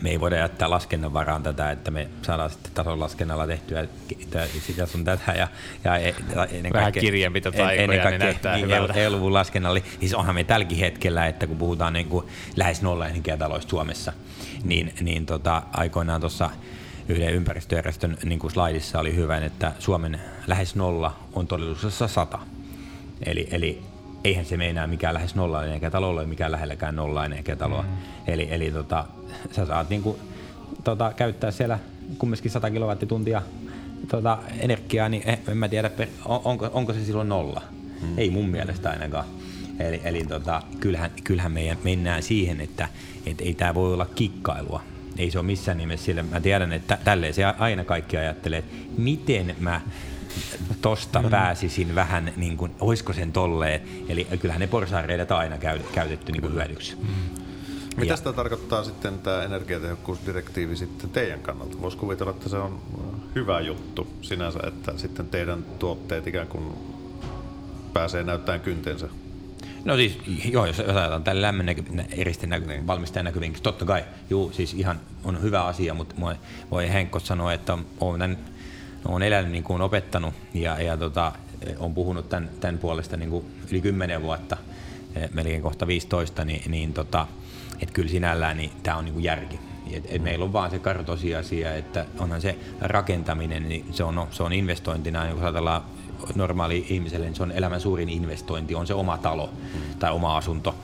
me ei voida jättää laskennan varaan tätä, että me saadaan sitten tason laskennalla tehtyä sitä sun tätä ja, ja e- ennen Vähän kirjanpito taikoja, niin kaikkea, niin näyttää niin hyvältä. EU-luvun laskennalla. Siis onhan me tälläkin hetkellä, että kun puhutaan niin kuin lähes nolla energiataloista Suomessa, niin, niin tota, aikoinaan tuossa yhden ympäristöjärjestön niin kuin slaidissa oli hyvä, että Suomen lähes nolla on todellisuudessa sata. Eli, eli eihän se meinaa mikään lähes nollainen eikä talo ole mikään lähelläkään nollainen eikä taloa. Mm. Eli, eli tota, sä saat niinku, tota, käyttää siellä kumminkin 100 kilowattituntia tota, energiaa, niin eh, en mä tiedä, onko, onko se silloin nolla. Mm. Ei mun mielestä ainakaan. Eli, eli tota, kyllähän, kyllähän meidän mennään siihen, että et ei tämä voi olla kikkailua. Ei se ole missään nimessä sillä. Mä tiedän, että tälleen se aina kaikki ajattelee, että miten mä tosta mm. pääsisin vähän, niin kuin, olisiko sen tolleen. Eli kyllähän ne porsaareidet on aina käytetty niin kuin hyödyksi. Mm. Mitä sitä tarkoittaa sitten tämä energiatehokkuusdirektiivi sitten teidän kannalta? Voisi kuvitella, että se on hyvä juttu sinänsä, että sitten teidän tuotteet ikään kuin pääsee näyttämään kyntensä No siis, joo, jos ajatellaan tällä lämmön näky, eristen näky, valmistajan näkyvinkin, totta kai, juu, siis ihan on hyvä asia, mutta voi, voi Henkko sanoa, että on, tämän, on elänyt niin kuin opettanut ja, ja tota, on puhunut tämän, tämän puolesta niin kuin yli 10 vuotta, eh, melkein kohta 15, niin, niin tota, että kyllä sinällään niin tämä on niin kuin järki. Et, et meillä on vaan se karu tosiasia, että onhan se rakentaminen, niin se on, se on investointina, niin kun ajatellaan normaali ihmiselle, niin se on elämän suurin investointi, on se oma talo mm. tai oma asunto.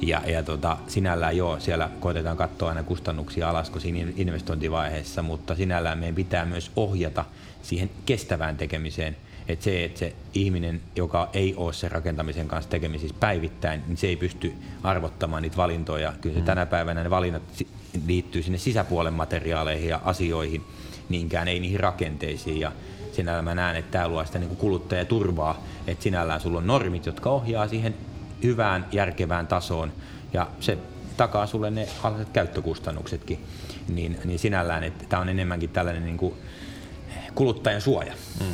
Ja, ja tota, sinällään joo, siellä koitetaan katsoa aina kustannuksia alas, kun siinä investointivaiheessa, mutta sinällään meidän pitää myös ohjata siihen kestävään tekemiseen. Että se, että se ihminen, joka ei ole sen rakentamisen kanssa tekemisissä päivittäin, niin se ei pysty arvottamaan niitä valintoja. Kyllä se mm. tänä päivänä ne valinnat liittyy sinne sisäpuolen materiaaleihin ja asioihin, niinkään ei niihin rakenteisiin. Ja sinällään mä näen, että tämä luo sitä niin kuluttajaturvaa, että sinällään sulla on normit, jotka ohjaa siihen hyvään, järkevään tasoon ja se takaa sulle ne alhaiset käyttökustannuksetkin, niin, niin sinällään, että tämä on enemmänkin tällainen niin kuin kuluttajan suoja. Mm.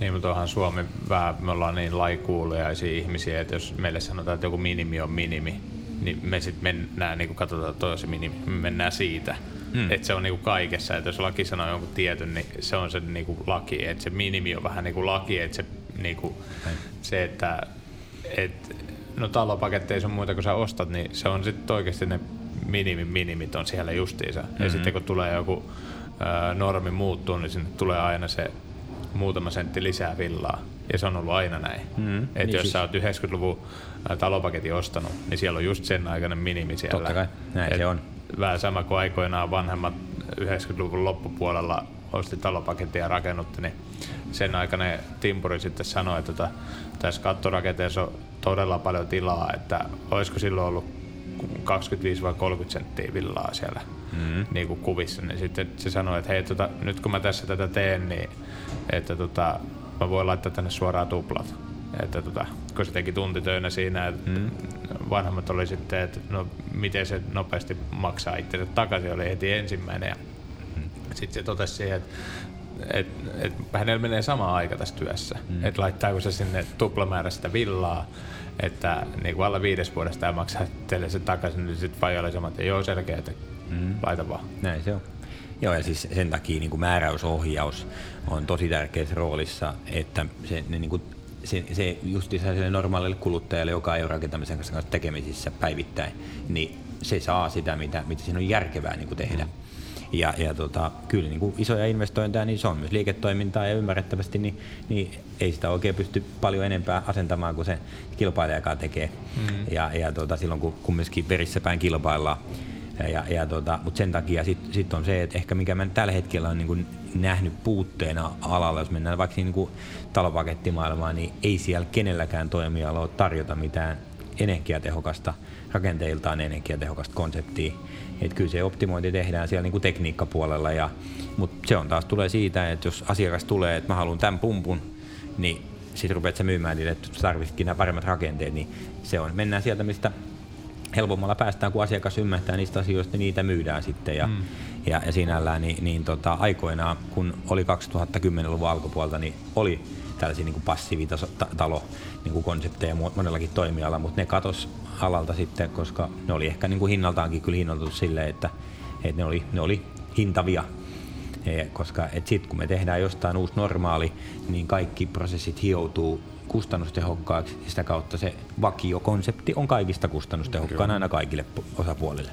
Niin, mutta onhan Suomi vähän, me ollaan niin laikuuliaisia ihmisiä, että jos meille sanotaan, että joku minimi on minimi, niin me sitten mennään, niin kuin katsotaan, että toi on se minimi, me mennään siitä. Mm. Että se on niin kuin kaikessa, että jos laki sanoo jonkun tietyn, niin se on se niin kuin laki, että se minimi on vähän niin kuin laki, että se, niin kuin, se että et, no talopaketteja on muita, kun sä ostat, niin se on sitten oikeasti ne minimin minimit on siellä justiinsa. Mm-hmm. Ja sitten kun tulee joku ää, normi muuttuu, niin sinne tulee aina se muutama sentti lisää villaa. Ja se on ollut aina näin. Mm, että niin jos siis. sä oot 90-luvun talopaketin ostanut, niin siellä on just sen aikainen minimi siellä. Totta kai, näin Et se on. Vähän sama kuin aikoinaan vanhemmat 90-luvun loppupuolella osti talopakettia ja rakennutti, niin sen aikainen timpuri sitten sanoi, että tota, tässä kattorakenteessa on todella paljon tilaa, että olisiko silloin ollut 25 vai 30 senttiä villaa siellä mm-hmm. niin kuin kuvissa, niin sitten se sanoi, että hei, tota, nyt kun mä tässä tätä teen, niin että tota, mä voin laittaa tänne suoraan tuplat. Että tota, kun se teki tuntitöinä siinä, että mm. vanhemmat oli sitten, että no miten se nopeasti maksaa itsensä takaisin, oli heti ensimmäinen. Ja mm. sitten se totesi siihen, että et, et hänellä menee sama aika tässä työssä. Mm. Että laittaako se sinne tuplamäärä sitä villaa, että niin kuin alla viides vuodesta ja maksaa teille se takaisin, niin sitten vai oli sama, että joo selkeä, että mm. laita vaan. Näin se on. Joo, ja siis sen takia niin kuin määräysohjaus on tosi tärkeässä roolissa, että se, ne, niin kuin, se, se just sille normaalille kuluttajalle, joka ei ole rakentamisen kanssa tekemisissä päivittäin, niin se saa sitä, mitä, mitä siinä on järkevää niin kuin tehdä. Mm. Ja, ja tota, kyllä niin kuin isoja investointeja, niin se on myös liiketoimintaa ja ymmärrettävästi niin, niin ei sitä oikein pysty paljon enempää asentamaan kuin se kilpailijakaan tekee. Mm. Ja, ja tota, silloin kun kumminkin verissä päin kilpaillaan. Ja, ja tota, mutta sen takia sitten sit on se, että ehkä mikä mä tällä hetkellä on niin nähnyt puutteena alalla, jos mennään vaikka niin kuin talopakettimaailmaan, niin ei siellä kenelläkään toimijalla ole tarjota mitään energiatehokasta, rakenteiltaan energiatehokasta konseptia. Että kyllä se optimointi tehdään siellä niin kuin tekniikkapuolella, ja, mutta se on taas tulee siitä, että jos asiakas tulee, että mä haluan tämän pumpun, niin sitten rupeat sä myymään niille, että tarvitsitkin nämä paremmat rakenteet, niin se on, mennään sieltä, mistä helpommalla päästään, kun asiakas ymmärtää niistä asioista, niin niitä myydään sitten. Ja, mm. ja, ja sinällään niin, niin tota, aikoinaan, kun oli 2010-luvun alkupuolta, niin oli tällaisia niin passiivitalo niin konsepteja monellakin toimialalla, mutta ne katos alalta sitten, koska ne oli ehkä niin kuin hinnaltaankin kyllä hinnoitettu silleen, että, että ne, oli, ne oli hintavia e, koska sitten kun me tehdään jostain uusi normaali, niin kaikki prosessit hioutuu kustannustehokkaaksi. Sitä kautta se vakiokonsepti on kaikista kustannustehokkaan aina kaikille osapuolille.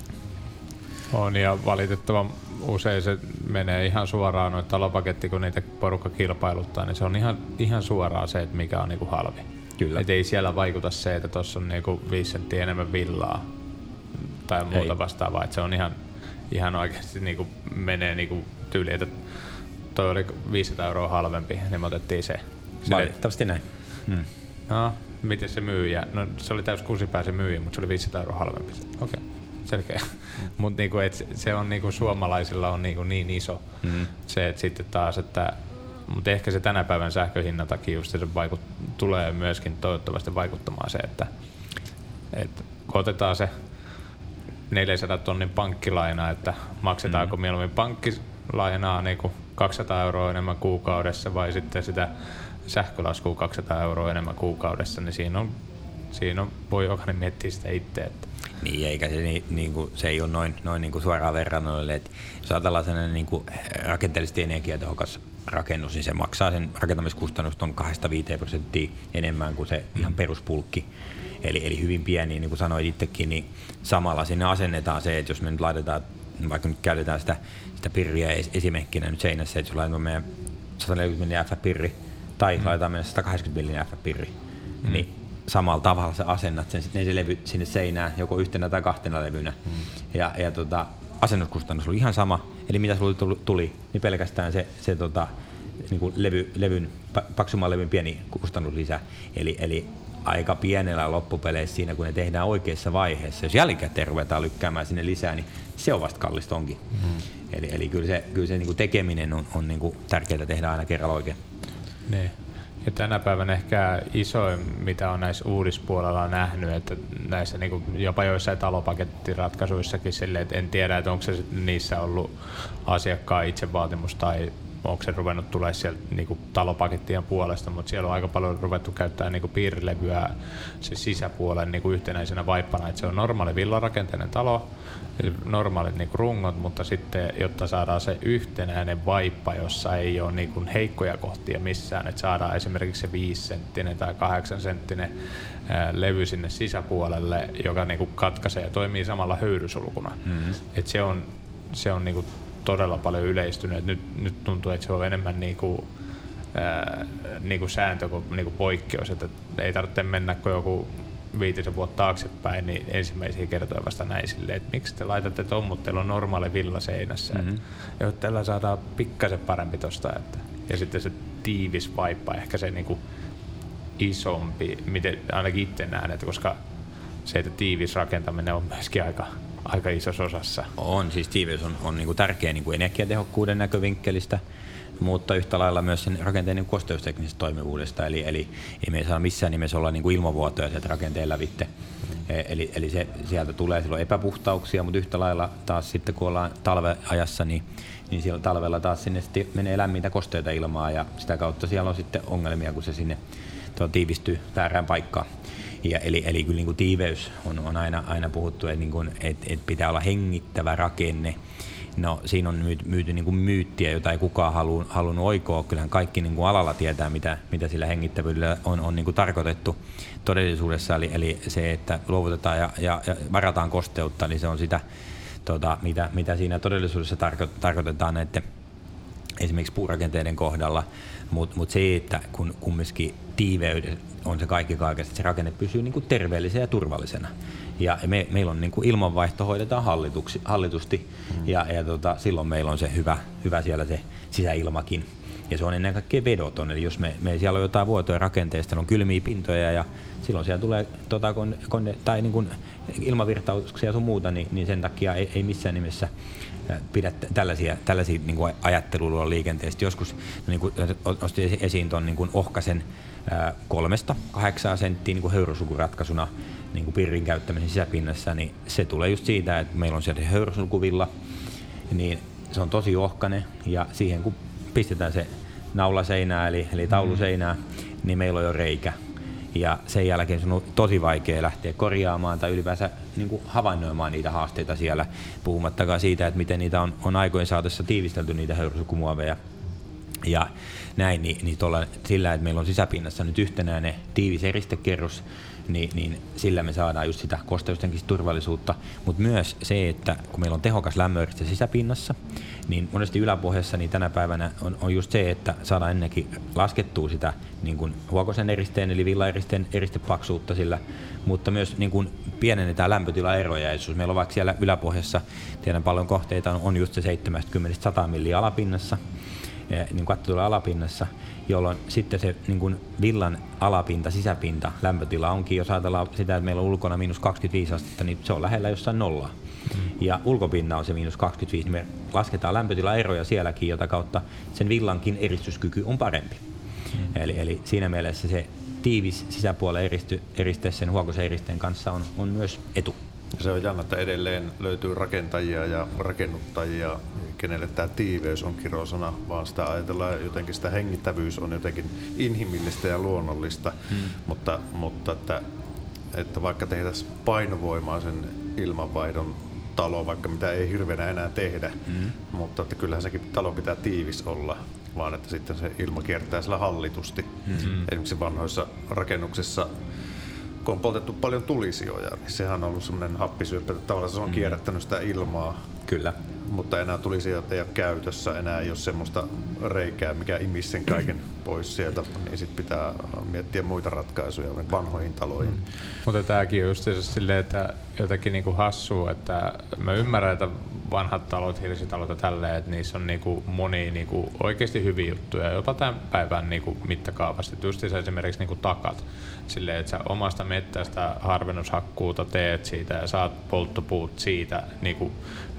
On ja valitettavan usein se menee ihan suoraan noita talopaketti, kun niitä porukka kilpailuttaa, niin se on ihan, ihan suoraan se, että mikä on niinku halvi. Kyllä. Et ei siellä vaikuta se, että tuossa on niinku 5 senttiä enemmän villaa tai muuta ei. vastaavaa. Et se on ihan, ihan oikeasti niinku menee niinku tyyli, että toi oli 500 euroa halvempi, niin me otettiin se. Valitettavasti näin. Hmm. No, miten se myyjä? No se oli täys kusipää se myyjä, mutta se oli 500 euroa halvempi. Okei, okay. selkeä. Mutta niinku, se on niinku, suomalaisilla on niinku niin iso mm. se, että sitten taas, että mutta ehkä se tänä päivän sähköhinnan takia just se vaikut, tulee myöskin toivottavasti vaikuttamaan se, että, että kun otetaan se 400 tonnin pankkilaina, että maksetaanko mm. mieluummin pankkilainaa niin kuin 200 euroa enemmän kuukaudessa vai sitten sitä sähkölaskua 200 euroa enemmän kuukaudessa, niin siinä on, siinä on voi jokainen miettiä sitä itse. Että. Niin, eikä se, niin, niin kuin, se ei ole noin, noin niin kuin suoraan verrannoille. Että jos ajatellaan sellainen niin kuin rakenteellisesti energiatehokas rakennus, niin se maksaa sen rakentamiskustannus on 2-5 prosenttia enemmän kuin se ihan peruspulkki. Eli, eli hyvin pieni, niin kuin sanoit itsekin, niin samalla sinne asennetaan se, että jos me nyt laitetaan, vaikka nyt käytetään sitä, sitä pirriä esimerkkinä nyt seinässä, että jos laitetaan meidän 140 mm F-pirri, tai mm. laitetaan meidän 180 mm F-pirri, mm. niin samalla tavalla sä asennat sen, se levy sinne seinään, joko yhtenä tai kahtena levynä. Mm. Ja, ja tota, asennuskustannus oli ihan sama, eli mitä sulle tuli, niin pelkästään se, se tota, niin kuin levy, levyn, paksumman levyn pieni kustannuslisä. Eli, eli aika pienellä loppupeleissä siinä, kun ne tehdään oikeassa vaiheessa. Jos jälkikäteen ruvetaan lykkäämään sinne lisää, niin se on vasta kallista onkin. Mm. Eli, eli kyllä se, kyllä se niin kuin tekeminen on, on niin kuin tärkeää tehdä aina kerralla oikein. Niin. Ja tänä päivänä ehkä isoin, mitä on näissä uudispuolella nähnyt, että näissä niin jopa joissain talopakettiratkaisuissakin silleen, että en tiedä, että onko se niissä ollut asiakkaan itsevaatimus tai onko se ruvennut tulee sieltä niinku talopakettien puolesta, mutta siellä on aika paljon ruvettu käyttää niinku piirilevyä se sisäpuolen niinku yhtenäisenä vaippana, että se on normaali villarakenteinen talo, normaalit niinku rungot, mutta sitten jotta saadaan se yhtenäinen vaippa, jossa ei ole niinku heikkoja kohtia missään, että saadaan esimerkiksi se 5 senttinen tai 8 senttinen levy sinne sisäpuolelle, joka niinku katkaisee ja toimii samalla höyrysulkuna. Mm-hmm. Et se on, se on niinku todella paljon yleistynyt. Nyt, nyt tuntuu, että se on enemmän niinku, ää, niinku sääntö kuin niinku poikkeus. Että ei tarvitse mennä kuin joku viitisen vuotta taaksepäin, niin ensimmäisiä kertoja vasta näin silleen, että miksi te laitatte ton, mutta teillä on normaali villa seinässä. Mm-hmm. Ja tällä saadaan pikkasen parempi tosta. Että, ja sitten se tiivis vaippa, ehkä se niinku isompi, miten ainakin itse näen, että koska se, että tiivis rakentaminen on myöskin aika, aika isossa osassa. On, siis tiivis on, on niin kuin tärkeä niin kuin energiatehokkuuden näkövinkkelistä, mutta yhtä lailla myös sen rakenteen niin kosteusteknisestä toimivuudesta. Eli, eli ei me saa missään nimessä olla niin kuin ilmavuotoja sieltä rakenteen lävitte. Mm. Eli, eli se, sieltä tulee silloin epäpuhtauksia, mutta yhtä lailla taas sitten kun ollaan talveajassa, niin, niin siellä talvella taas sinne sitten menee lämmintä kosteita ilmaa ja sitä kautta siellä on sitten ongelmia, kun se sinne tuo tiivistyy väärään paikkaan. Ja eli, eli kyllä niin kuin tiiveys on, on aina, aina puhuttu, että, niin kuin, että, että pitää olla hengittävä rakenne. No siinä on myyty, myyty niin kuin myyttiä, jota ei kukaan halu, halunnut oikoa. Kyllähän kaikki niin kuin alalla tietää, mitä, mitä sillä hengittävyydellä on, on niin kuin tarkoitettu todellisuudessa. Eli, eli se, että luovutetaan ja, ja, ja varataan kosteutta, niin se on sitä, tota, mitä, mitä siinä todellisuudessa tarko, tarkoitetaan että esimerkiksi puurakenteiden kohdalla. Mutta mut se, että kun kumminkin tiiveyden on se kaikki kaikessa, että se rakenne pysyy niin kuin terveellisenä ja turvallisena. Ja me, meillä on niin kuin ilmanvaihto hoidetaan hallituksi, hallitusti mm. ja, ja tota, silloin meillä on se hyvä, hyvä siellä se sisäilmakin. Ja se on ennen kaikkea vedoton, eli jos me, me siellä on jotain vuotoja rakenteesta, on kylmiä pintoja ja silloin siellä tulee tota, konde, konde, tai niin kuin ilmavirtauksia ja sun muuta, niin, niin sen takia ei, ei missään nimessä pidä tällaisia, tällaisia niin kuin ajattelulla liikenteestä. Joskus niin kuin, nostin esiin tuon niin ohkaisen kolmesta kahdeksaan senttiin niin höyrysulkuratkaisuna niin kuin pirrin käyttämisen sisäpinnassa, niin se tulee just siitä, että meillä on siellä se höyrysulkuvilla, niin se on tosi ohkainen ja siihen kun pistetään se naula seinää eli, eli taulu seinää, niin meillä on jo reikä. Ja sen jälkeen se on tosi vaikea lähteä korjaamaan tai ylipäänsä niin kuin havainnoimaan niitä haasteita siellä, puhumattakaan siitä, että miten niitä on, on aikojen saatossa tiivistelty niitä höyrysulkumuoveja. Ja näin, niin, niin tuolla, sillä, että meillä on sisäpinnassa nyt yhtenäinen tiivis eristekerros, niin, niin sillä me saadaan just sitä kosteustenkin turvallisuutta, mutta myös se, että kun meillä on tehokas lämmöeriste sisäpinnassa, niin monesti yläpohjassa niin tänä päivänä on, on just se, että saadaan ennenkin laskettua sitä niin kuin huokosen eristeen eli villaeristeen eristepaksuutta sillä, mutta myös niin kuin pienennetään lämpötilaeroja. Jos meillä on vaikka siellä yläpohjassa, tiedän paljon kohteita, on just se 70-100 milliä alapinnassa, niin kattotulla alapinnassa, jolloin sitten se niin kuin villan alapinta, sisäpinta, lämpötila onkin, jos ajatellaan sitä, että meillä on ulkona miinus 25 astetta, niin se on lähellä jossain nollaa. Mm. Ja ulkopinna on se miinus 25, niin me lasketaan lämpötilaeroja sielläkin, jota kautta sen villankin eristyskyky on parempi. Mm. Eli, eli siinä mielessä se tiivis sisäpuolen eristy, eriste sen huokosen eristeen kanssa on, on myös etu. Se on jännä, että edelleen löytyy rakentajia ja rakennuttajia, kenelle tämä tiiveys on kirosana, vaan sitä ajatellaan jotenkin, sitä hengittävyys on jotenkin inhimillistä ja luonnollista, hmm. mutta, mutta että, että vaikka tehtäisiin painovoimaa sen ilmanvaihdon talo, vaikka mitä ei hirveänä enää tehdä, hmm. mutta että kyllähän sekin talo pitää tiivis olla, vaan että sitten se ilma kiertää sillä hallitusti. Hmm. Esimerkiksi vanhoissa rakennuksissa kun on poltettu paljon tulisioja, niin sehän on ollut semmoinen happisyöppö, että tavallaan se on mm. kierrättänyt sitä ilmaa. Kyllä. Mutta enää tulisijat ei ole käytössä, enää ei ole semmoista reikää, mikä imisi sen kaiken pois sieltä, niin sitten pitää miettiä muita ratkaisuja vanhoihin taloihin. Mm. Mutta tämäkin on just silleen, että jotenkin niinku hassua, että mä ymmärrän, että vanhat talot, hirsitalot ja tälleen, että niissä on niinku moni niinku oikeasti hyviä juttuja, jopa tämän päivän niinku mittakaavasti. Just esimerkiksi niinku takat. Silleen, että sä omasta mettästä harvennushakkuuta teet siitä ja saat polttopuut siitä niinku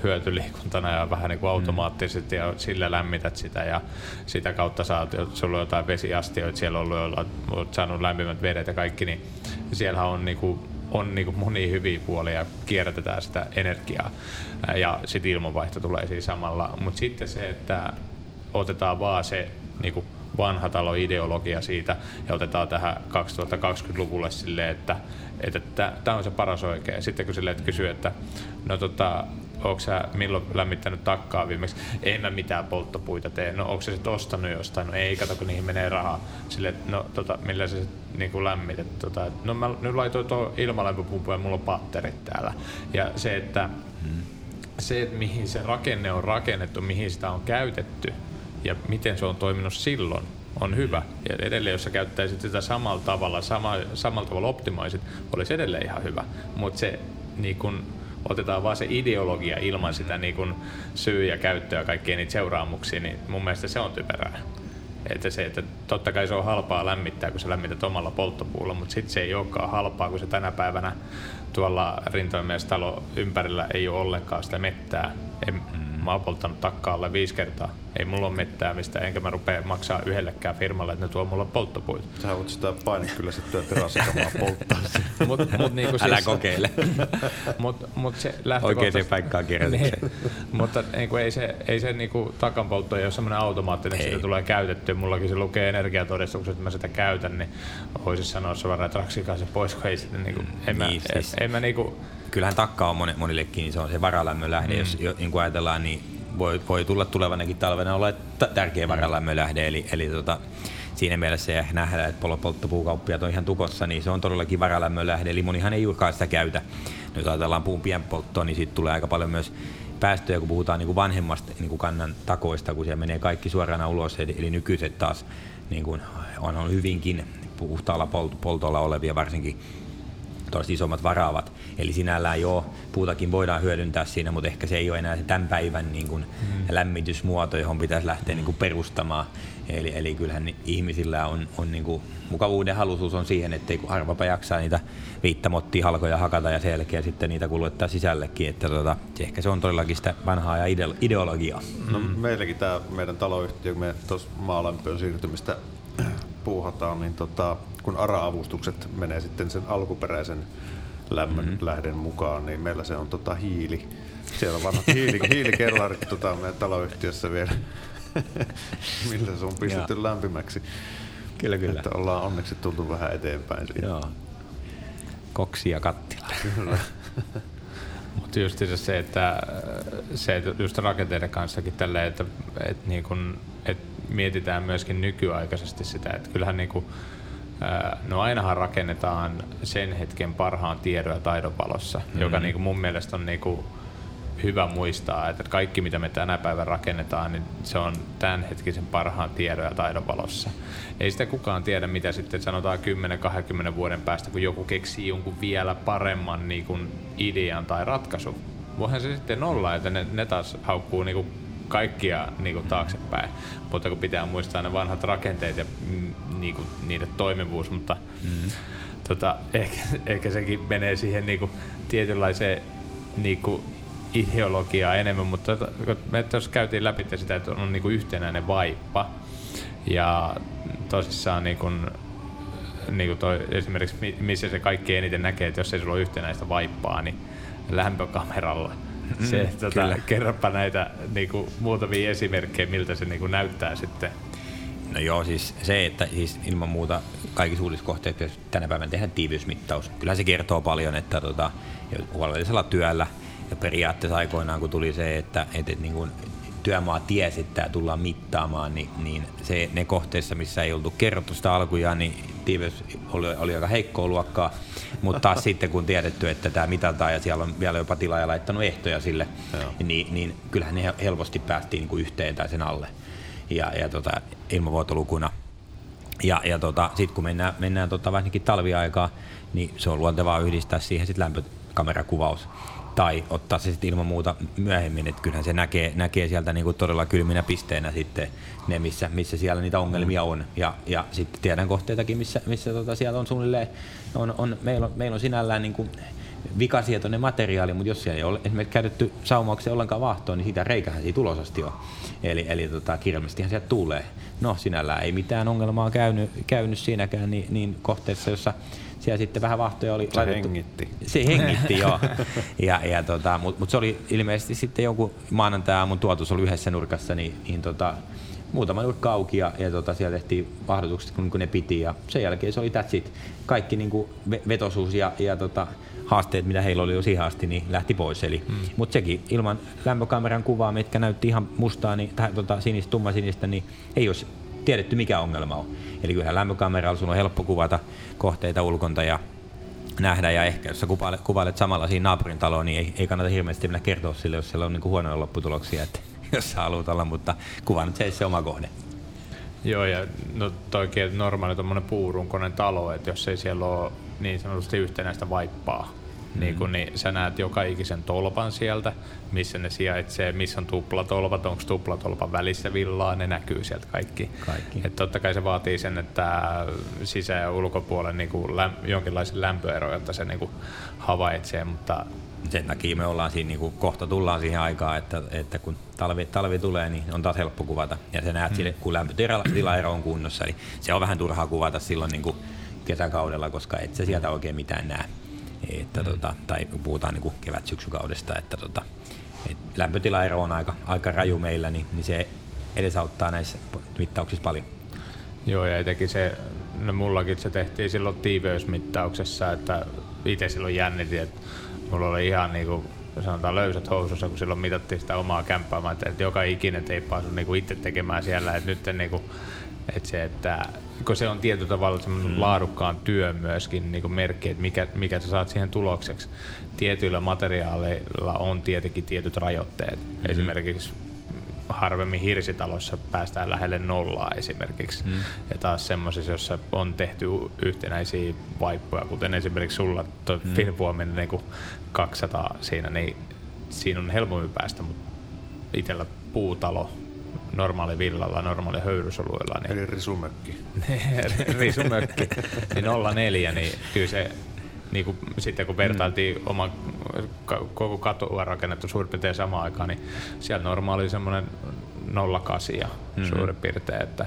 hyötyliikuntana ja vähän niin kuin automaattisesti ja sillä lämmität sitä ja sitä kautta saat, jos sulla on jotain vesiastioita siellä ollut, joilla olet saanut lämpimät vedet ja kaikki, niin siellä on niin kuin on niin monia hyviä puolia ja kierrätetään sitä energiaa ja sitten ilmanvaihto tulee siinä samalla. Mutta sitten se, että otetaan vaan se niin vanha talo ideologia siitä ja otetaan tähän 2020-luvulle silleen, että että tämä on se paras oikein. Sitten kun silleen, että kysyy, että no tota, onko sä milloin lämmittänyt takkaa viimeksi? Ei mä mitään polttopuita tee. No onko sitten ostanut jostain? No ei, kato kun niihin menee rahaa. Sille, no tota, millä se niin kuin lämmitet? Tota, no mä nyt laitoin tuo ilmalämpöpumpu ja mulla on patterit täällä. Ja se, että hmm. se, että mihin se rakenne on rakennettu, mihin sitä on käytetty ja miten se on toiminut silloin, on hyvä. Ja edelleen, jos sä käyttäisit sitä samalla tavalla, sama, samalla tavalla optimoisit, olisi edelleen ihan hyvä. Mutta se niin kun, otetaan vaan se ideologia ilman sitä niin kun, syy ja käyttöä kaikkia niitä seuraamuksia, niin mun mielestä se on typerää. Että se, että totta kai se on halpaa lämmittää, kun sä lämmität omalla polttopuulla, mutta sitten se ei olekaan halpaa, kun se tänä päivänä tuolla rintamamiestalo ympärillä ei ole ollenkaan sitä mettää. En, mm. Mä oon polttanut takkaalle viisi kertaa ei mulla ole mettää mistä, enkä mä rupea maksaa yhdellekään firmalle, että ne tuo mulla polttopuita. Sä voit sitä paine kyllä sitten terassikamaa polttaa. mut, mut niinku siis, Älä kokeile. mut, mut se Oikein paikkaan kirjoituksen. niin, mutta niinku ei se, ei se niinku takanpoltto ei ole semmoinen automaattinen, että sitä tulee käytetty. Mullakin se lukee energiatodistukset, että mä sitä käytän, niin voisin sanoa suoraan, että raksikaa se pois, kun ei sitten niinku, en, niin, mä, siis, en, en mä niinku, Kyllähän takka on monillekin, niin se on se varalämmön lähde, mm. jos niin kuin ajatellaan, niin voi, voi tulla tulevanakin talvena olla tärkeä varalämmön lähde, eli, eli tota, siinä mielessä ja nähdä, että polttopuukauppiat on ihan tukossa, niin se on todellakin varalämmön lähde, eli monihan ei juurikaan sitä käytä. Jos ajatellaan puun pienpolttoa, niin siitä tulee aika paljon myös päästöjä, kun puhutaan niin kuin vanhemmasta niin kuin kannan takoista, kun siellä menee kaikki suorana ulos, eli, eli nykyiset taas niin kuin on, on hyvinkin puhtaalla poltolla olevia, varsinkin tuollaiset isommat varaavat. Eli sinällään joo, puutakin voidaan hyödyntää siinä, mutta ehkä se ei ole enää se tämän päivän niin kuin mm. lämmitysmuoto, johon pitäisi lähteä niin kuin perustamaan. Eli, eli kyllähän ihmisillä on, on niin kuin, mukavuuden halusuus on siihen, että kun harvapa jaksaa niitä viittamottia halkoja hakata ja selkeä sitten niitä kuljettaa sisällekin. Että tota, ehkä se on todellakin sitä vanhaa ja ideologiaa. No, mm. Meilläkin tämä meidän taloyhtiö, kun me tuossa maalämpöön siirtymistä puuhataan, niin tota, kun ARA-avustukset menee sitten sen alkuperäisen lämmön mm-hmm. lähden mukaan, niin meillä se on tota hiili. Siellä on vanhat hiili, hiilikellarit tota, meidän taloyhtiössä vielä, millä se on pistetty ja. lämpimäksi. Kyllä, kyllä. Että ollaan onneksi tultu vähän eteenpäin siitä. Joo. Koksi ja kattila. Kyllä. Mutta just se, että se, että just rakenteiden kanssakin tälleen, että, että, niin kun, että mietitään myöskin nykyaikaisesti sitä, että kyllähän niin kun, No ainahan rakennetaan sen hetken parhaan tiedon ja taidon valossa, mm-hmm. joka niin kuin mun mielestä on niin kuin hyvä muistaa, että kaikki mitä me tänä päivänä rakennetaan, niin se on tämän hetkisen parhaan tiedon ja taidon valossa. Ei sitä kukaan tiedä, mitä sitten sanotaan 10-20 vuoden päästä, kun joku keksii jonkun vielä paremman niin kuin idean tai ratkaisun. Voihan se sitten olla, että ne, ne taas haukkuu niin kuin kaikkia niin kuin taaksepäin, mutta kun pitää muistaa ne vanhat rakenteet ja mm, niin kuin, niiden toimivuus, mutta mm. tota, ehkä, ehkä sekin menee siihen niin kuin, tietynlaiseen niin kuin, ideologiaa enemmän, mutta tota, me tuossa käytiin läpi sitä, että on niin kuin yhtenäinen vaippa. Ja tosissaan niin kuin, niin kuin toi, esimerkiksi missä se kaikki eniten näkee, että jos ei sulla ole yhtenäistä vaippaa, niin lämpökameralla – se, mm, tota, kerropa näitä niin kuin, muutamia esimerkkejä, miltä se niin kuin, näyttää sitten. No joo, siis se, että siis ilman muuta kaikissa uudiskohteissa tänä päivänä tehdään tiiviysmittaus. Kyllä se kertoo paljon, että tota, huolellisella työllä ja periaatteessa aikoinaan kun tuli se, että, että, että niin kuin työmaa tiesi, että tämä tullaan mittaamaan, niin, niin se, ne kohteissa, missä ei oltu kerrottu sitä alkujaan, niin tiivis oli, oli aika heikkoa luokkaa. Mutta taas sitten kun tiedetty, että tämä mitataan ja siellä on vielä jopa tilaaja laittanut ehtoja sille, niin, niin kyllähän ne helposti päästiin niin kuin yhteen tai sen alle. Ja, ja tota, ilmavuotolukuna. Ja, ja tota, sitten kun mennään, mennään tota, varsinkin talviaikaa, niin se on luontevaa yhdistää siihen sitten lämpökamerakuvaus tai ottaa se sitten ilman muuta myöhemmin, että kyllähän se näkee, näkee sieltä niinku todella kylminä pisteenä sitten ne, missä, missä siellä niitä ongelmia on. Ja, ja sitten tiedän kohteitakin, missä, missä tota siellä on suunnilleen, on, on, meillä, on, meillä on sinällään niinku vikasietoinen materiaali, mutta jos siellä ei ole esimerkiksi käytetty saumauksia ollenkaan vahtoon, niin siitä reikähän siitä tulosasti on. Eli, eli tota, kirjallisestihan sieltä tulee. No sinällään ei mitään ongelmaa käynyt, käynyt siinäkään niin, niin kohteessa, jossa siellä sitten vähän vahtoja oli se laitettu. hengitti. Se hengitti, joo. Ja, ja tota, Mutta mut se oli ilmeisesti sitten jonkun maanantai-aamun tuotus oli yhdessä nurkassa, niin, niin tota, muutama nurkka auki ja, ja tota, siellä tehtiin vahdotukset kun, kun ne piti ja sen jälkeen se oli that's it. Kaikki niin kuin vetosuus ja, ja tota, haasteet, mitä heillä oli jo siihen asti, niin lähti pois. Eli, mm. Mutta sekin ilman lämpökameran kuvaa, mitkä näytti ihan mustaa, niin, tai tota, sinistä, tummasinistä, niin ei olisi tiedetty mikä ongelma on. Eli kyllähän lämpökameralla sun on helppo kuvata kohteita ulkonta ja nähdä ja ehkä jos sä kuvailet, kuvailet samalla siinä naapurin taloon, niin ei, ei kannata hirveästi mennä kertoa sille, jos siellä on niin kuin huonoja lopputuloksia, että jos sä haluat olla, mutta kuva nyt se, se oma kohde. Joo, ja no toikin normaali tuommoinen puurunkoinen talo, että jos ei siellä ole niin sanotusti yhtenäistä vaippaa, Mm. Niin, kun, niin sä näet joka ikisen tolpan sieltä, missä ne sijaitsee, missä on tuplatolpat, onko tuplatolpan välissä villaa, ne näkyy sieltä kaikki. kaikki. Et totta kai se vaatii sen, että sisä- ja ulkopuolen niin kuin läm, jonkinlaisen lämpöero, jotta se niin kuin havaitsee, mutta sen takia me ollaan siinä, niin kuin, kohta tullaan siihen aikaan, että, että kun talvi, talvi tulee, niin on taas helppo kuvata. Ja se näet mm. sille, kun lämpötilaero on kunnossa. Eli se on vähän turhaa kuvata silloin niin kuin kesäkaudella, koska et sä sieltä oikein mitään näe. Että, mm. tota, tai puhutaan niin kevät-syksykaudesta, että tota, et lämpötilaero on aika, aika raju meillä, niin, niin se edesauttaa näissä mittauksissa paljon. Joo, ja etenkin se, no mullakin se tehtiin silloin tiiveysmittauksessa, että itse silloin jännitin, että mulla oli ihan niinku sanotaan löysät housussa, kun silloin mitattiin sitä omaa kämppää, että joka ikinen teippaa sun niinku itse tekemään siellä, että nyt niinku, että se, että kun se on tietyllä tavalla semmoinen mm. laadukkaan työn myöskin niin kuin merkki, että mikä, mikä sä saat siihen tulokseksi. Tietyillä materiaaleilla on tietenkin tietyt rajoitteet. Mm. Esimerkiksi harvemmin hirsitalossa päästään lähelle nollaa esimerkiksi. Mm. Ja taas semmoisissa, jossa on tehty yhtenäisiä vaippuja, kuten esimerkiksi sulla tuo mm. Finpuomin niin 200 siinä, niin siinä on helpommin päästä, mutta itsellä puutalo normaali villalla, normaali höyrysoluilla. Niin, Eli risumökki. risumökki. niin 04, niin kyllä se niin kuin, sitten kun vertailtiin mm. oma koko katua rakennettu suurin piirtein samaan aikaan, niin siellä normaali oli semmoinen 08 mm-hmm. suurin piirtein, että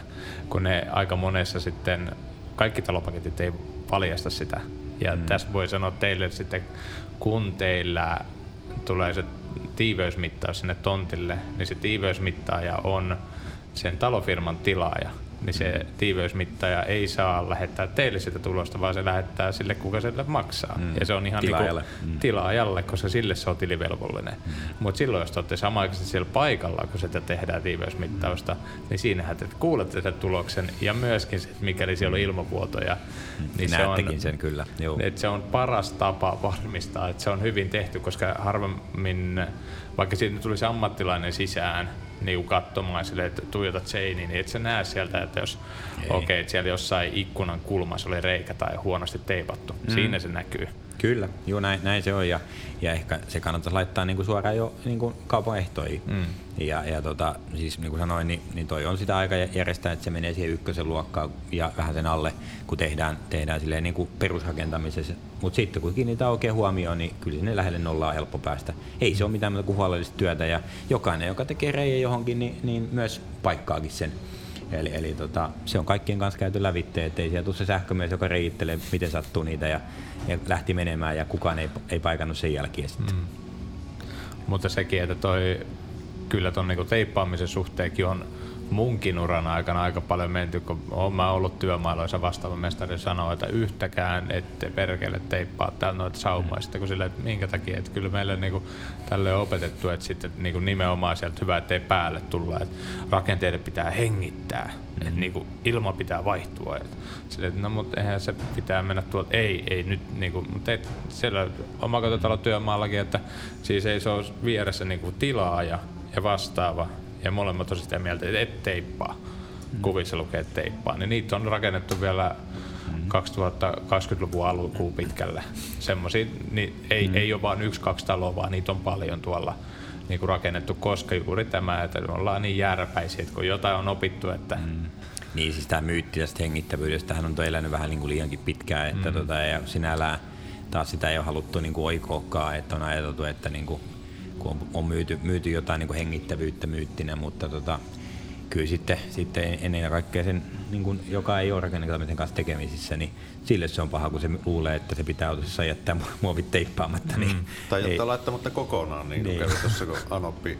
kun ne aika monessa sitten, kaikki talopaketit ei paljasta sitä. Ja mm. tässä voi sanoa teille sitten, kun teillä tulee se tiiveysmittaus sinne tontille, niin se tiiveysmittaaja on sen talofirman tilaaja niin se tiiveysmittaja ei saa lähettää teille sitä tulosta, vaan se lähettää sille, kuka sille maksaa. Mm. Ja se on ihan tilaajalle. Niin mm. tilaajalle, koska sille se on tilivelvollinen. Mm. Mutta silloin, jos te olette samaaikaisesti siellä paikalla, kun sitä tehdään tiiveysmittausta, mm. niin siinähän te kuulette sen tuloksen ja myöskin se, että mikäli siellä on ilmavuotoja. Mm. Niin se on, sen kyllä. Joo. Että se on paras tapa varmistaa, että se on hyvin tehty, koska harvemmin, vaikka siitä tulisi ammattilainen sisään, niinku katsomaan sille, että tuijotat seiniin, niin et sä näe sieltä, että jos okei, okay, siellä jossain ikkunan kulmassa oli reikä tai huonosti teipattu. Mm. Siinä se näkyy. Kyllä, joo näin, näin se on ja, ja ehkä se kannattaisi laittaa niinku suoraan jo niinku kaupan ehtoihin. Mm. Ja, ja tota, siis niin kuin sanoin, niin, niin toi on sitä aika järjestää, että se menee siihen ykkösen luokkaan ja vähän sen alle, kun tehdään, tehdään silleen niin kuin perusrakentamisessa. Mutta sitten kun kiinnitetään oikein huomioon, niin kyllä sinne lähelle nollaa on helppo päästä. Ei se ole mitään muuta kuin huolellista työtä ja jokainen, joka tekee reijä johonkin, niin, niin myös paikkaakin sen. Eli, eli tota, se on kaikkien kanssa käyty lävitteen, ettei siellä tule se sähkömies, joka reittelee, miten sattuu niitä ja, ja lähti menemään ja kukaan ei, ei paikannut sen jälkeen sitten. Mm. Mutta sekin, että toi kyllä tuon niinku teippaamisen suhteenkin on munkin uran aikana aika paljon menty, kun olen mä ollut työmailoissa vastaava mestari sanoo, että yhtäkään ette perkele teippaa täällä noita saumoja. Sitten kun sille, että minkä takia, että kyllä meille niinku, tälle on opetettu, että sitten niinku nimenomaan sieltä hyvä, ettei päälle tulla, että rakenteiden pitää hengittää, mm-hmm. että niinku, ilma pitää vaihtua. Et sille, että no mutta eihän se pitää mennä tuolta, ei, ei nyt, niinku, mutta et, siellä omakotitalo työmaallakin, että siis ei se ole vieressä niinku, tilaa ja ja vastaava, ja molemmat on sitä mieltä, että et teippaa. Mm. Kuvissa lukee teippaa. Niin niitä on rakennettu vielä 2020-luvun alkuun pitkälle. Semmoisia niin ei, mm. ei ole vain yksi, kaksi taloa, vaan niitä on paljon tuolla niin kuin rakennettu, koska juuri tämä, että me ollaan niin järpäisiä, että kun jotain on opittu, että mm. Niin, siis tämä myytti tästä hengittävyydestä hän on elänyt vähän niin kuin liiankin pitkään, että mm. tota, ja sinällään taas sitä ei ole haluttu niin kuin oikoakaan, että on ajateltu, että niin kuin kun on, on myyty, myyty jotain niin kuin hengittävyyttä myyttinä, mutta tota, kyllä sitten, sitten ennen kaikkea sen, niin kuin, joka ei ole rakentamisen kanssa tekemisissä, niin sille se on paha, kun se luulee, että se pitää autossa jättää muovit teippaamatta. Niin mm. Tai jättää laittamatta kokonaan, niin kuin niin. kävi tuossa, kun Anoppi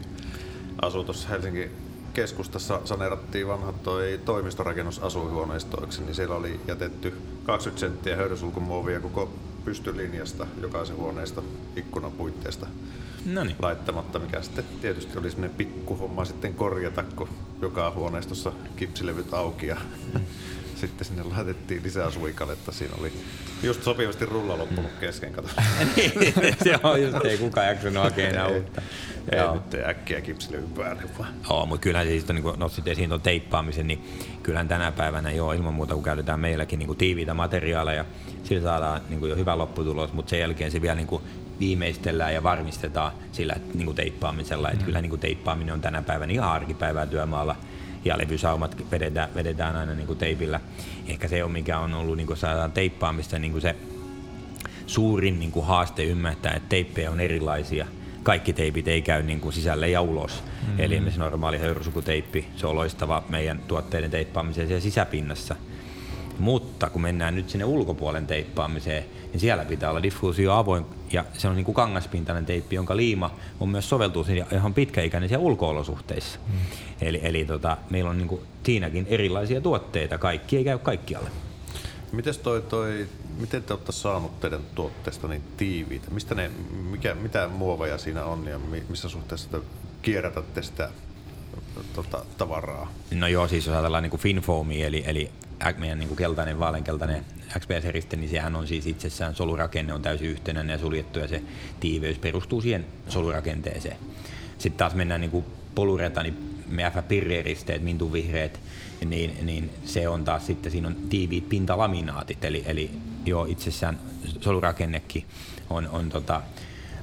asui tuossa Helsingin keskustassa saneerattiin vanhat toi toimistorakennus asuinhuoneistoiksi, niin siellä oli jätetty 20 senttiä höyrysulkumuovia koko pystylinjasta jokaisen huoneesta ikkunan puitteista No niin. laittamatta, mikä sitten tietysti oli semmoinen pikkuhomma sitten korjata, kun joka huoneistossa kipsilevyt auki ja sitten sinne laitettiin lisää suikaletta. Siinä oli just sopivasti rulla loppunut kesken, kato. Niin, se on just, ei kukaan jaksanut hakea enää Ei, uutta. ei Joo. nyt tee äkkiä kipsilevyn päälle vaan. Joo, mutta kyllähän siis, on, niin kun nostit esiin tuon teippaamisen, niin kyllähän tänä päivänä jo ilman muuta, kun käytetään meilläkin niin kuin tiiviitä materiaaleja, sillä saadaan niin kuin jo hyvä lopputulos, mutta sen jälkeen se vielä niin kuin viimeistellään ja varmistetaan sillä niin kuin teippaamisella. Mm. Että kyllä niin kuin teippaaminen on tänä päivänä ihan arkipäivää työmaalla ja levysaumat vedetään, vedetään aina niin kuin teipillä. Ehkä se on mikä on ollut, niin kuin saadaan teippaamista, niin kuin se suurin niin kuin haaste ymmärtää, että teippejä on erilaisia. Kaikki teipit ei käy niin kuin sisälle ja ulos. Mm-hmm. Eli esimerkiksi normaali höyrysukuteippi, se on loistava meidän tuotteiden teippaamiseen siellä sisäpinnassa. Mutta kun mennään nyt sinne ulkopuolen teippaamiseen, niin siellä pitää olla diffuusio avoin ja se on niin kuin kangaspintainen teippi, jonka liima on myös soveltuu ihan pitkäikäinen siellä ulkoolosuhteissa. Mm. Eli, eli tota, meillä on niin kuin siinäkin erilaisia tuotteita, kaikki ei käy kaikkialle. Mites toi, toi, miten te olette saanut teidän tuotteesta niin tiiviitä? Mistä ne, mikä, mitä muoveja siinä on ja mi- missä suhteessa te kierrätätte sitä tota, tavaraa? No joo, siis jos ajatellaan niin finfoamia, eli, eli meidän niin kuin keltainen, vaaleankeltainen XPS-eriste, niin sehän on siis itsessään solurakenne on täysin yhtenäinen ja suljettu ja se tiiveys perustuu siihen solurakenteeseen. Sitten taas mennään niin kuin niin me F-pirrieristeet, mintun vihreät, niin, niin, se on taas sitten, siinä on tiiviit pintalaminaatit, eli, eli jo itsessään solurakennekin on, on tota,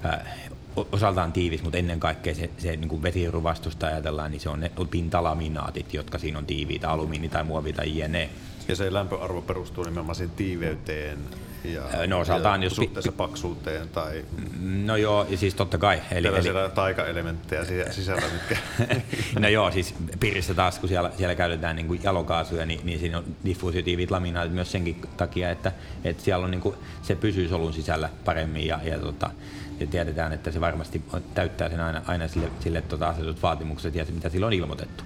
o- osaltaan tiivis, mutta ennen kaikkea se, se niin kuin vesiruvastusta ajatellaan, niin se on ne pintalaminaatit, jotka siinä on tiiviitä, alumiini tai muovi tai jne. Ja se lämpöarvo perustuu nimenomaan siihen tiiveyteen ja, no osaltaan, ja jos pi- suhteessa paksuuteen tai No joo, ja siis totta kai. Eli, eli, siellä taikaelementtejä sisällä, mitkä... no joo, siis pirissä taas, kun siellä, siellä käytetään niin kuin jalokaasuja, niin, niin siinä on diffuusiotiivit laminaatit myös senkin takia, että, että siellä on niin kuin, se pysyy solun sisällä paremmin ja, ja, tota, ja tiedetään, että se varmasti täyttää sen aina, aina sille, sille tota, asetut vaatimukset ja se, mitä sillä on ilmoitettu.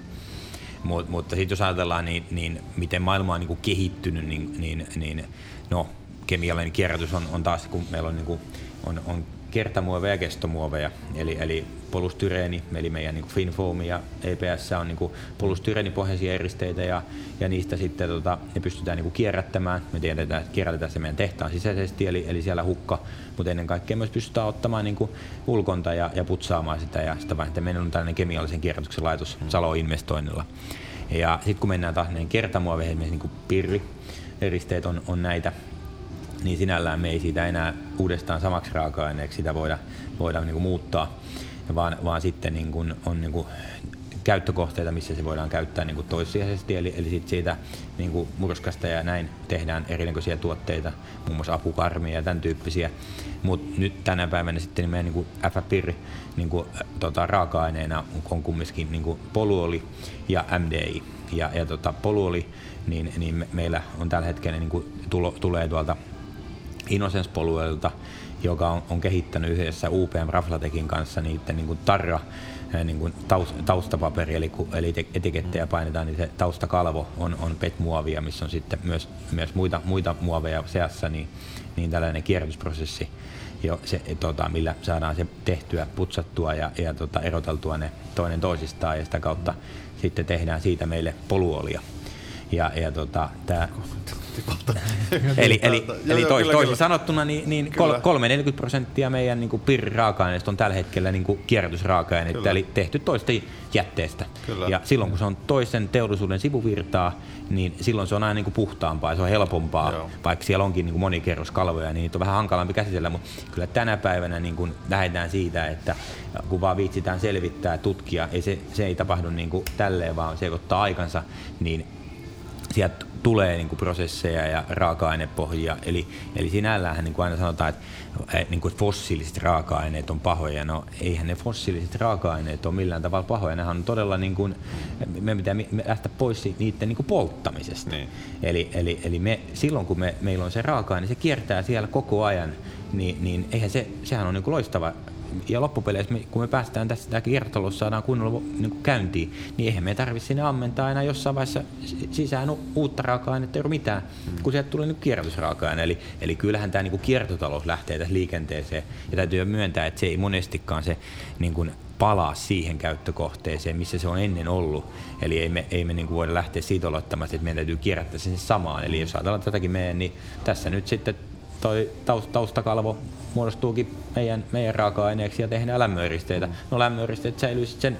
Mut, mutta sitten jos ajatellaan, niin, niin miten maailma on niin kuin kehittynyt, niin, niin, niin no, kemiallinen kierrätys on, on taas, kun meillä on, niin kuin, on, on kertamuoveja ja kestomuoveja, eli, eli polystyreeni, eli meidän niin finfoam ja EPS on niin polystyreenipohjaisia eristeitä ja, ja niistä sitten tota, ne pystytään niin kierrättämään. Me tiedetään, että kierrätetään se meidän tehtaan sisäisesti, eli, eli siellä hukka, mutta ennen kaikkea myös pystytään ottamaan niin ulkonta ja, ja putsaamaan sitä ja sitä vain, meillä on tällainen kemiallisen kierrätyksen laitos Salo-investoinnilla. Ja sitten kun mennään taas näihin kertamuoveihin, esimerkiksi niin pirri, eristeet on, on näitä, niin sinällään me ei siitä enää uudestaan samaksi raaka-aineeksi sitä voida, voida niin kuin muuttaa, vaan, vaan sitten niin kuin on niin kuin käyttökohteita, missä se voidaan käyttää niin kuin toissijaisesti, eli, eli sit siitä niin kuin murskasta ja näin tehdään erinäköisiä tuotteita, muun muassa apukarmia ja tämän tyyppisiä. Mutta nyt tänä päivänä sitten meidän niin FPIR niin kuin, tota, raaka-aineena on, kumminkin niin kuin poluoli ja MDI. Ja, ja tota, poluoli, niin, niin me, meillä on tällä hetkellä niin kuin tulo, tulee tuolta Innocence Poluelta, joka on, on kehittänyt yhdessä UPM Raflatekin kanssa niiden niin kuin tarra niin kuin taus, taustapaperi, eli kun eli etikettejä painetaan, niin se taustakalvo on, on PET-muovia, missä on sitten myös, myös muita, muita muoveja seassa, niin, niin tällainen kierrätysprosessi, jo se, tota, millä saadaan se tehtyä, putsattua ja, ja tota, eroteltua ne toinen toisistaan, ja sitä kautta sitten tehdään siitä meille poluolia. Ja, ja tota, tää, eli, eli, eli tois, toisin sanottuna, niin, niin Kyllä. 3-40 prosenttia meidän niin pirri-raaka-aineista on tällä hetkellä niin kierrätysraaka-aineita, Kyllä. eli tehty toisten jätteestä. Kyllä. Ja silloin kun se on toisen teollisuuden sivuvirtaa, niin silloin se on aina niin kuin puhtaampaa ja se on helpompaa, Joo. vaikka siellä onkin niin kuin monikerroskalvoja, niin niitä on vähän hankalampi käsitellä, mutta kyllä tänä päivänä niin kuin lähdetään siitä, että kun vaan viitsitään selvittää, tutkia, ei se, se ei tapahdu niin kuin tälleen, vaan se ottaa aikansa, niin sieltä tulee niin kuin prosesseja ja raaka-ainepohjia. Eli, eli sinällään niin kuin aina sanotaan, että eh, niin kuin fossiiliset raaka-aineet on pahoja. No eihän ne fossiiliset raaka-aineet ole millään tavalla pahoja. Nehän on todella, niin kuin, me pitää lähteä pois niiden niin kuin polttamisesta. Niin. Eli, eli, eli me, silloin kun me, meillä on se raaka-aine, se kiertää siellä koko ajan niin, niin eihän se, sehän on niin kuin loistava ja loppupeleissä, kun me päästään tässä, tämä kiertotalous saadaan kunnolla niin kuin käyntiin, niin eihän me tarvitse sinne ammentaa enää jossain vaiheessa sisään uutta raaka-ainetta, ei ole mitään, mm. kun sieltä tulee niin kierrätysraaka-aine. Eli, eli kyllähän tämä niin kuin kiertotalous lähtee tässä liikenteeseen, ja täytyy myöntää, että se ei monestikaan se niin kuin palaa siihen käyttökohteeseen, missä se on ennen ollut. Eli ei me, ei me niin kuin voida lähteä siitä olottamaan, että meidän täytyy kierrättää sen samaan. Eli jos ajatellaan tätäkin meidän, niin tässä nyt sitten toi taustakalvo muodostuukin meidän, meidän raaka-aineeksi ja tehdään lämmöeristeitä. No lämmöeristeet säilyy sen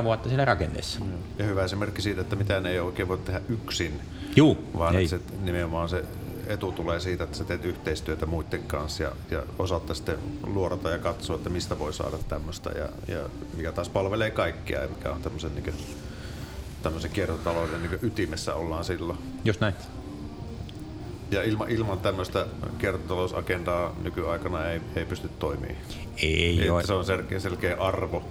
50-100 vuotta siellä rakenteessa. Ja hyvä esimerkki siitä, että mitään ei oikein voi tehdä yksin, Juu, vaan ei. se, nimenomaan se etu tulee siitä, että sä teet yhteistyötä muiden kanssa ja, ja osaatte sitten luorata ja katsoa, että mistä voi saada tämmöistä ja, ja mikä taas palvelee kaikkia ja mikä on tämmöisen, niin kuin, tämmöisen kiertotalouden niin ytimessä ollaan silloin. Just näin. Ja ilma, ilman tämmöistä kiertotalousagendaa nykyaikana ei, ei pysty toimimaan. Ei joo. Se on selkeä, selkeä arvo.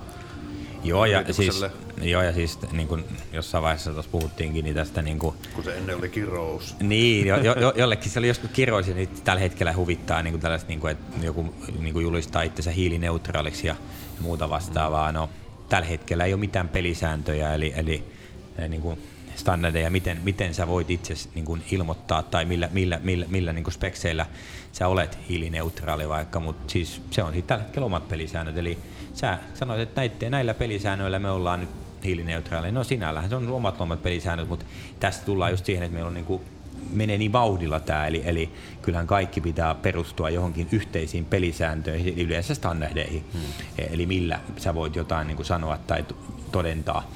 Joo ja, siis, joo, ja siis niin kuin jossain vaiheessa tuossa puhuttiinkin niin tästä... Niin kuin, kun se ennen oli kirous. Niin, jo, jo, jollekin se oli joskus kirous ja niin tällä hetkellä huvittaa niin kuin tällaista, niin kuin, että joku niin kuin julistaa itsensä hiilineutraaliksi ja muuta vastaavaa. No, tällä hetkellä ei ole mitään pelisääntöjä, eli, eli niin kuin, standardeja, miten, miten sä voit itse niin kuin ilmoittaa tai millä, millä, millä, millä niin kuin spekseillä sä olet hiilineutraali vaikka, mutta siis se on sitten tällä hetkellä omat pelisäännöt. Eli sä sanoit, että näitä, näillä pelisäännöillä me ollaan nyt hiilineutraali. No sinällähän se on omat omat pelisäännöt, mutta tästä tullaan just siihen, että meillä on niin kuin menee niin vauhdilla tämä, eli, eli kyllähän kaikki pitää perustua johonkin yhteisiin pelisääntöihin, yleensä standardeihin, hmm. eli millä sä voit jotain niin kuin sanoa tai todentaa.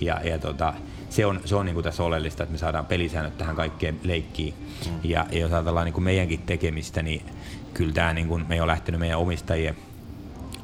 Ja, ja tota, se on, se on niin kuin tässä oleellista, että me saadaan pelisäännöt tähän kaikkeen leikkiin. Mm. Ja, ja jos ajatellaan niin kuin meidänkin tekemistä, niin kyllä tämä niin kuin, me on lähtenyt meidän omistajien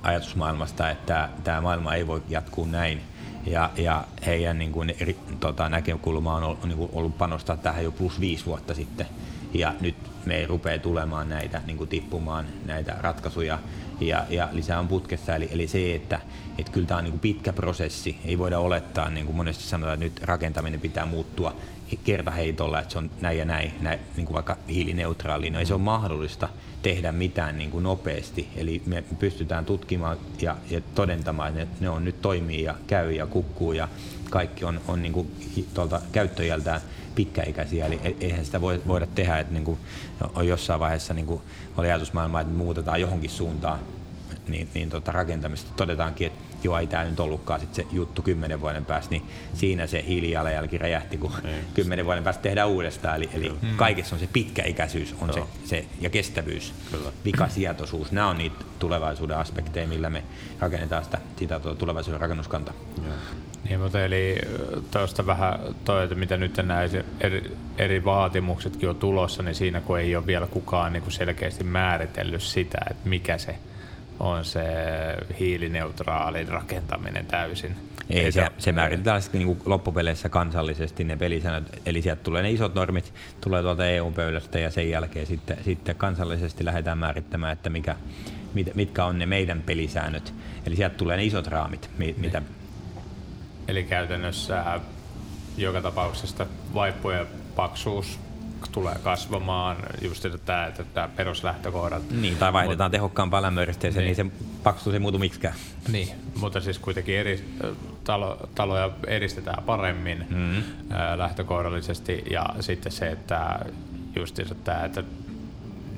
ajatusmaailmasta, että tämä maailma ei voi jatkuu näin. Ja, ja heidän niin kuin, eri, tota, näkökulma on ollut, niin kuin ollut panostaa tähän jo plus viisi vuotta sitten. Ja nyt me ei rupea tulemaan näitä, niin kuin tippumaan näitä ratkaisuja ja, ja lisää on putkessa. Eli, eli se, että, että kyllä tämä on niin pitkä prosessi. Ei voida olettaa, niin kuin monesti sanotaan, että nyt rakentaminen pitää muuttua kertaheitolla, että se on näin ja näin, näin niin kuin vaikka hiilineutraali. No ei se ole mahdollista tehdä mitään niin kuin nopeasti. Eli me pystytään tutkimaan ja, ja todentamaan, että ne on nyt toimii ja käy ja kukkuu ja kaikki on, on niin kuin tuolta käyttöjältään pitkäikäisiä, eli e- eihän sitä voi, voida tehdä, että niin kuin on jossain vaiheessa niin kuin oli ajatusmaailma, että muutetaan johonkin suuntaan niin, niin tota rakentamista todetaankin, että joo, ei tämä nyt ollutkaan sit se juttu kymmenen vuoden päästä, niin siinä se hiilijalanjälki räjähti, kun kymmenen vuoden päästä tehdään uudestaan. Eli, eli hmm. kaikessa on se pitkäikäisyys on se, se, ja kestävyys, Kyllä. vikasietoisuus. Nämä on niitä tulevaisuuden aspekteja, millä me rakennetaan sitä, sitä tuota tulevaisuuden rakennuskantaa. Niin, mutta eli tuosta vähän toi, että mitä nyt näissä eri, eri vaatimuksetkin on tulossa, niin siinä kun ei ole vielä kukaan niin kuin selkeästi määritellyt sitä, että mikä se on se hiilineutraali rakentaminen täysin. Ei, Ei se, se, se määritetään sitten niin loppupeleissä kansallisesti ne pelisäännöt, eli sieltä tulee ne isot normit, tulee tuolta EU-pöydästä ja sen jälkeen sitten, sitten kansallisesti lähdetään määrittämään, että mikä, mit, mitkä on ne meidän pelisäännöt. Eli sieltä tulee ne isot raamit, mitä, Eli käytännössä joka tapauksessa vaippojen paksuus tulee kasvamaan, just tämä, että tämä peruslähtökohdat. Niin, tai vaihdetaan Mut, tehokkaampaan lämmöyristeeseen, niin. niin se paksuus ei muutu miksikään. Niin, mutta siis kuitenkin eri, talo, taloja eristetään paremmin mm-hmm. lähtökohdallisesti ja sitten se, että just tämä, että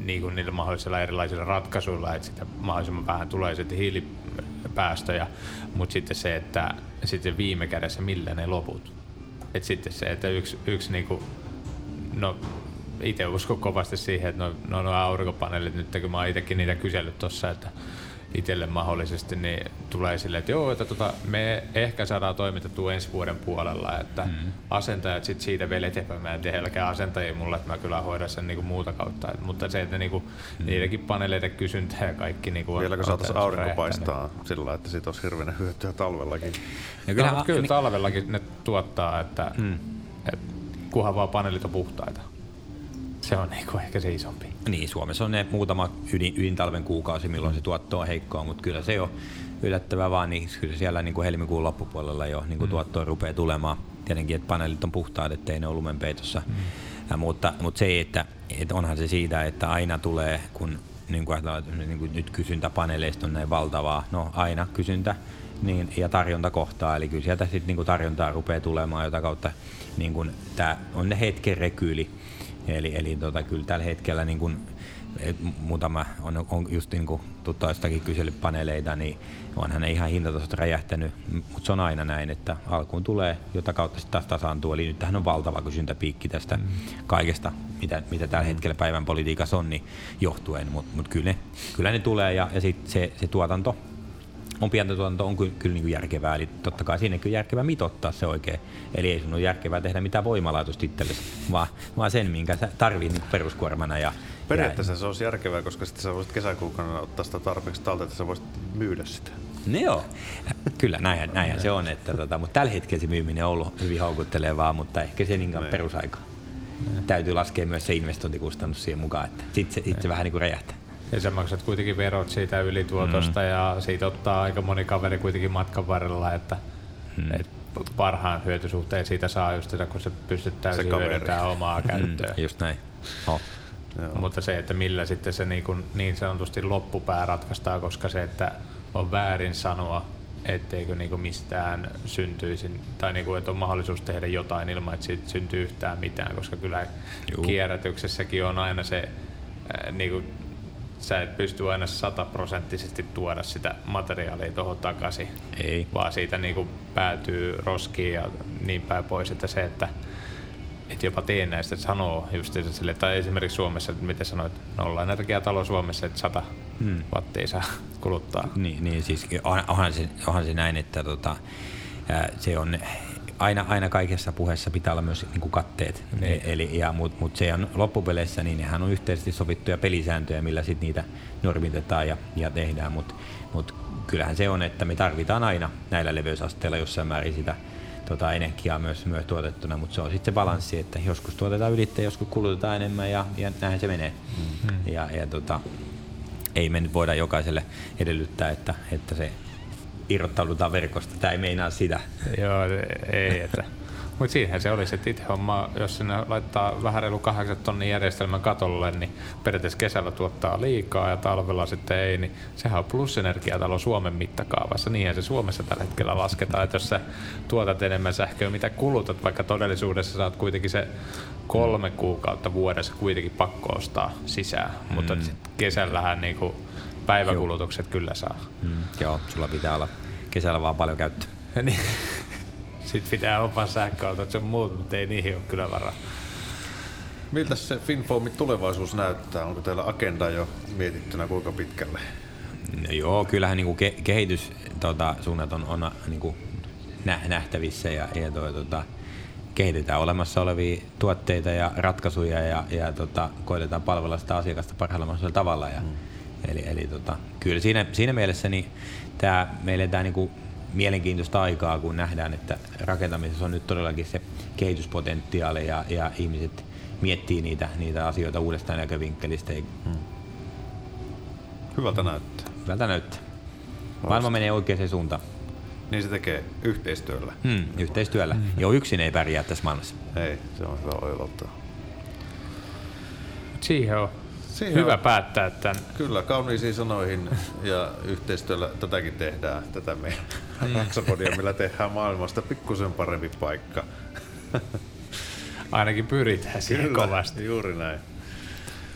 niin kuin niillä mahdollisilla erilaisilla ratkaisuilla, että sitä mahdollisimman vähän tulee sitten hiilipäästöjä, mutta sitten se, että sitten viime kädessä millä ne loput. Et sitten se, että yksi, yksi niinku, no itse uskon kovasti siihen, että no, no, no aurinkopaneelit, nyt kun mä oon itsekin niitä kysellyt tuossa, että itselle mahdollisesti, niin tulee silleen, että joo, että tota, me ehkä saadaan toimitettua ensi vuoden puolella, että mm. asentajat sit siitä vielä eteenpäin. Mä en tiedä asentajia mulle, että mä kyllä hoidan sen niinku muuta kautta. Et, mutta se, että niinku, mm. niidenkin paneeleiden kysyntää ja kaikki niinku Vieläkö saataisiin aurinko paistaa niin. sillä että siitä olisi hirveän hyötyä talvellakin? Ja kyllä, no, kyllä talvellakin ne tuottaa, että mm. et, kunhan vaan paneelit on puhtaita. Se on niinku ehkä se isompi. Niin, Suomessa on ne muutama ydin, ydintalven kuukausi, milloin se tuotto on heikkoa, mutta kyllä se on yllättävää vaan, niin kyllä siellä niin kuin helmikuun loppupuolella jo niin kuin mm. tuottoa rupeaa tulemaan. Tietenkin, että paneelit on puhtaat, ettei ne ole lumenpeitossa. Mm. Ja, mutta, mutta se, että, että onhan se siitä, että aina tulee, kun niin kuin niin kuin nyt kysyntä paneeleista on näin valtavaa, no aina kysyntä niin, ja tarjonta kohtaa, eli kyllä sieltä sitten niin tarjontaa rupeaa tulemaan, jota kautta niin kuin, tämä on ne hetken rekyyli, eli, eli tota, kyllä tällä hetkellä niin kuin, muutama on, on just niin kuin tuttaistakin kyselypaneeleita, niin onhan ne ihan hintatasot räjähtänyt, mutta se on aina näin, että alkuun tulee, jota kautta sitten taas tasaantuu. Eli nyt tähän on valtava kysyntäpiikki tästä mm. kaikesta, mitä, mitä tällä hetkellä päivän politiikassa on, niin johtuen, mutta mut kyllä, ne, kyllä ne tulee ja, ja sitten se, se tuotanto on pientä tuotanto on kyllä, kyllä niin kuin järkevää, eli totta kai siinä on järkevää mitottaa se oikein. Eli ei sun ole järkevää tehdä mitään voimalaitosta itsellesi, vaan, vaan sen, minkä sä tarvit niin peruskuormana. Ja, Periaatteessa ja, se olisi järkevää, koska sitten sä voisit kesäkuukana ottaa sitä tarpeeksi talteen, että sä voisit myydä sitä. No joo, kyllä näinhän, näinhän se on, että tota, mutta tällä hetkellä se myyminen on ollut hyvin houkuttelevaa, mutta ehkä se niin perusaika. Täytyy laskea myös se investointikustannus siihen mukaan, että sitten se, sit se vähän niin kuin räjähtää. Ja sä maksat kuitenkin verot siitä ylituotosta mm. ja siitä ottaa aika moni kaveri kuitenkin matkan varrella, että mm. et parhaan hyötysuhteen siitä saa just sitä, kun se pystyt täysin hyödyntämään omaa käyttöön. Mm, just näin. Oh. Joo. Mutta se, että millä sitten se niin, kuin, niin sanotusti loppupää ratkaistaan, koska se, että on väärin sanoa, etteikö niin kuin mistään syntyisi, tai niin kuin, että on mahdollisuus tehdä jotain ilman, että siitä syntyy yhtään mitään, koska kyllä Juu. kierrätyksessäkin on aina se niin kuin sä et pysty aina sataprosenttisesti tuoda sitä materiaalia tuohon takaisin. Ei. Vaan siitä niin kuin päätyy roskiin ja niin päin pois, että se, että että jopa näistä sanoo just sille, tai esimerkiksi Suomessa, että miten sanoit, nolla energiatalo Suomessa, että 100 hmm. wattia saa kuluttaa. Niin, niin siis onhan se, onhan se näin, että tota, se on aina, aina kaikessa puheessa pitää olla myös niin kuin katteet. Niin. Eli, ja, Mutta mut se on loppupeleissä, niin nehän on yhteisesti sovittuja pelisääntöjä, millä sit niitä normitetaan ja, ja tehdään. Mutta mut kyllähän se on, että me tarvitaan aina näillä leveysasteilla jossain määrin sitä tota, energiaa myös, myös tuotettuna, mutta se on sitten se balanssi, että joskus tuotetaan ylitteen, joskus kulutetaan enemmän ja, ja näin se menee. Mm-hmm. Ja, ja tota, ei me nyt voida jokaiselle edellyttää, että, että se irrottaudutaan verkosta. Tämä ei meinaa sitä. Joo, ei. Että. Mutta siinähän se olisi, että itse homma, jos sinne laittaa vähän reilu 8 tonnin järjestelmän katolle, niin periaatteessa kesällä tuottaa liikaa ja talvella sitten ei, niin sehän on plusenergiatalo Suomen mittakaavassa. Niinhän se Suomessa tällä hetkellä lasketaan, että jos sä tuotat enemmän sähköä, mitä kulutat, vaikka todellisuudessa saat kuitenkin se kolme kuukautta vuodessa kuitenkin pakko ostaa sisään, mm. mutta kesällähän niinku päiväkulutukset Joo. kyllä saa. Mm. Joo, sulla pitää olla kesällä vaan paljon käyttöä. niin. Sitten pitää opaa sähköautot on muut, mutta ei niihin ole kyllä varaa. Miltä se Finfoamin tulevaisuus näyttää? Onko teillä agenda jo mietittynä kuinka pitkälle? No joo, kyllähän niin kuin ke- kehityssuunnat tota, on, on niin kuin nähtävissä ja, ja toi, tota, kehitetään olemassa olevia tuotteita ja ratkaisuja ja, ja tota, koitetaan palvella sitä asiakasta parhaalla mahdollisella tavalla. Ja, mm. Eli, eli tota, kyllä siinä, siinä mielessä niin tämä, me eletään niin kuin mielenkiintoista aikaa, kun nähdään, että rakentamisessa on nyt todellakin se kehityspotentiaali ja, ja ihmiset miettii niitä, niitä asioita uudestaan näkövinkkelistä. Hmm. Hyvältä näyttää. Hyvältä näyttää. Maailma menee oikeaan suuntaan. Niin se tekee yhteistyöllä. Hmm, yhteistyöllä. Hmm. Jo yksin ei pärjää tässä maailmassa. Ei, se on hyvä oivaltaa. Siihen on Siihen hyvä on. päättää tämän. Kyllä, kauniisiin sanoihin ja yhteistyöllä tätäkin tehdään, tätä meidän mm. Raksapodia, millä tehdään maailmasta pikkusen parempi paikka. Ainakin pyritään siihen Kyllä, kovasti. juuri näin.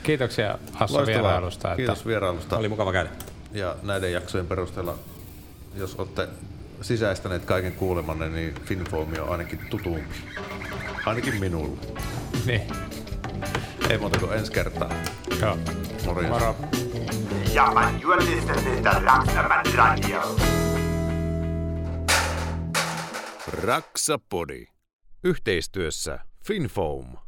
Kiitoksia Hassa vierailusta. Kiitos että vierailusta. Oli mukava käydä. Ja näiden jaksojen perusteella, jos olette sisäistäneet kaiken kuulemanne, niin Finfoami on ainakin tutumpi. Ainakin minulle. Niin. Ei muuta kuin ensi kertaa. Joo. Morjens. Moro. Ja man you're listening to Raksaman Radio. Raksapodi. Yhteistyössä FinFoam.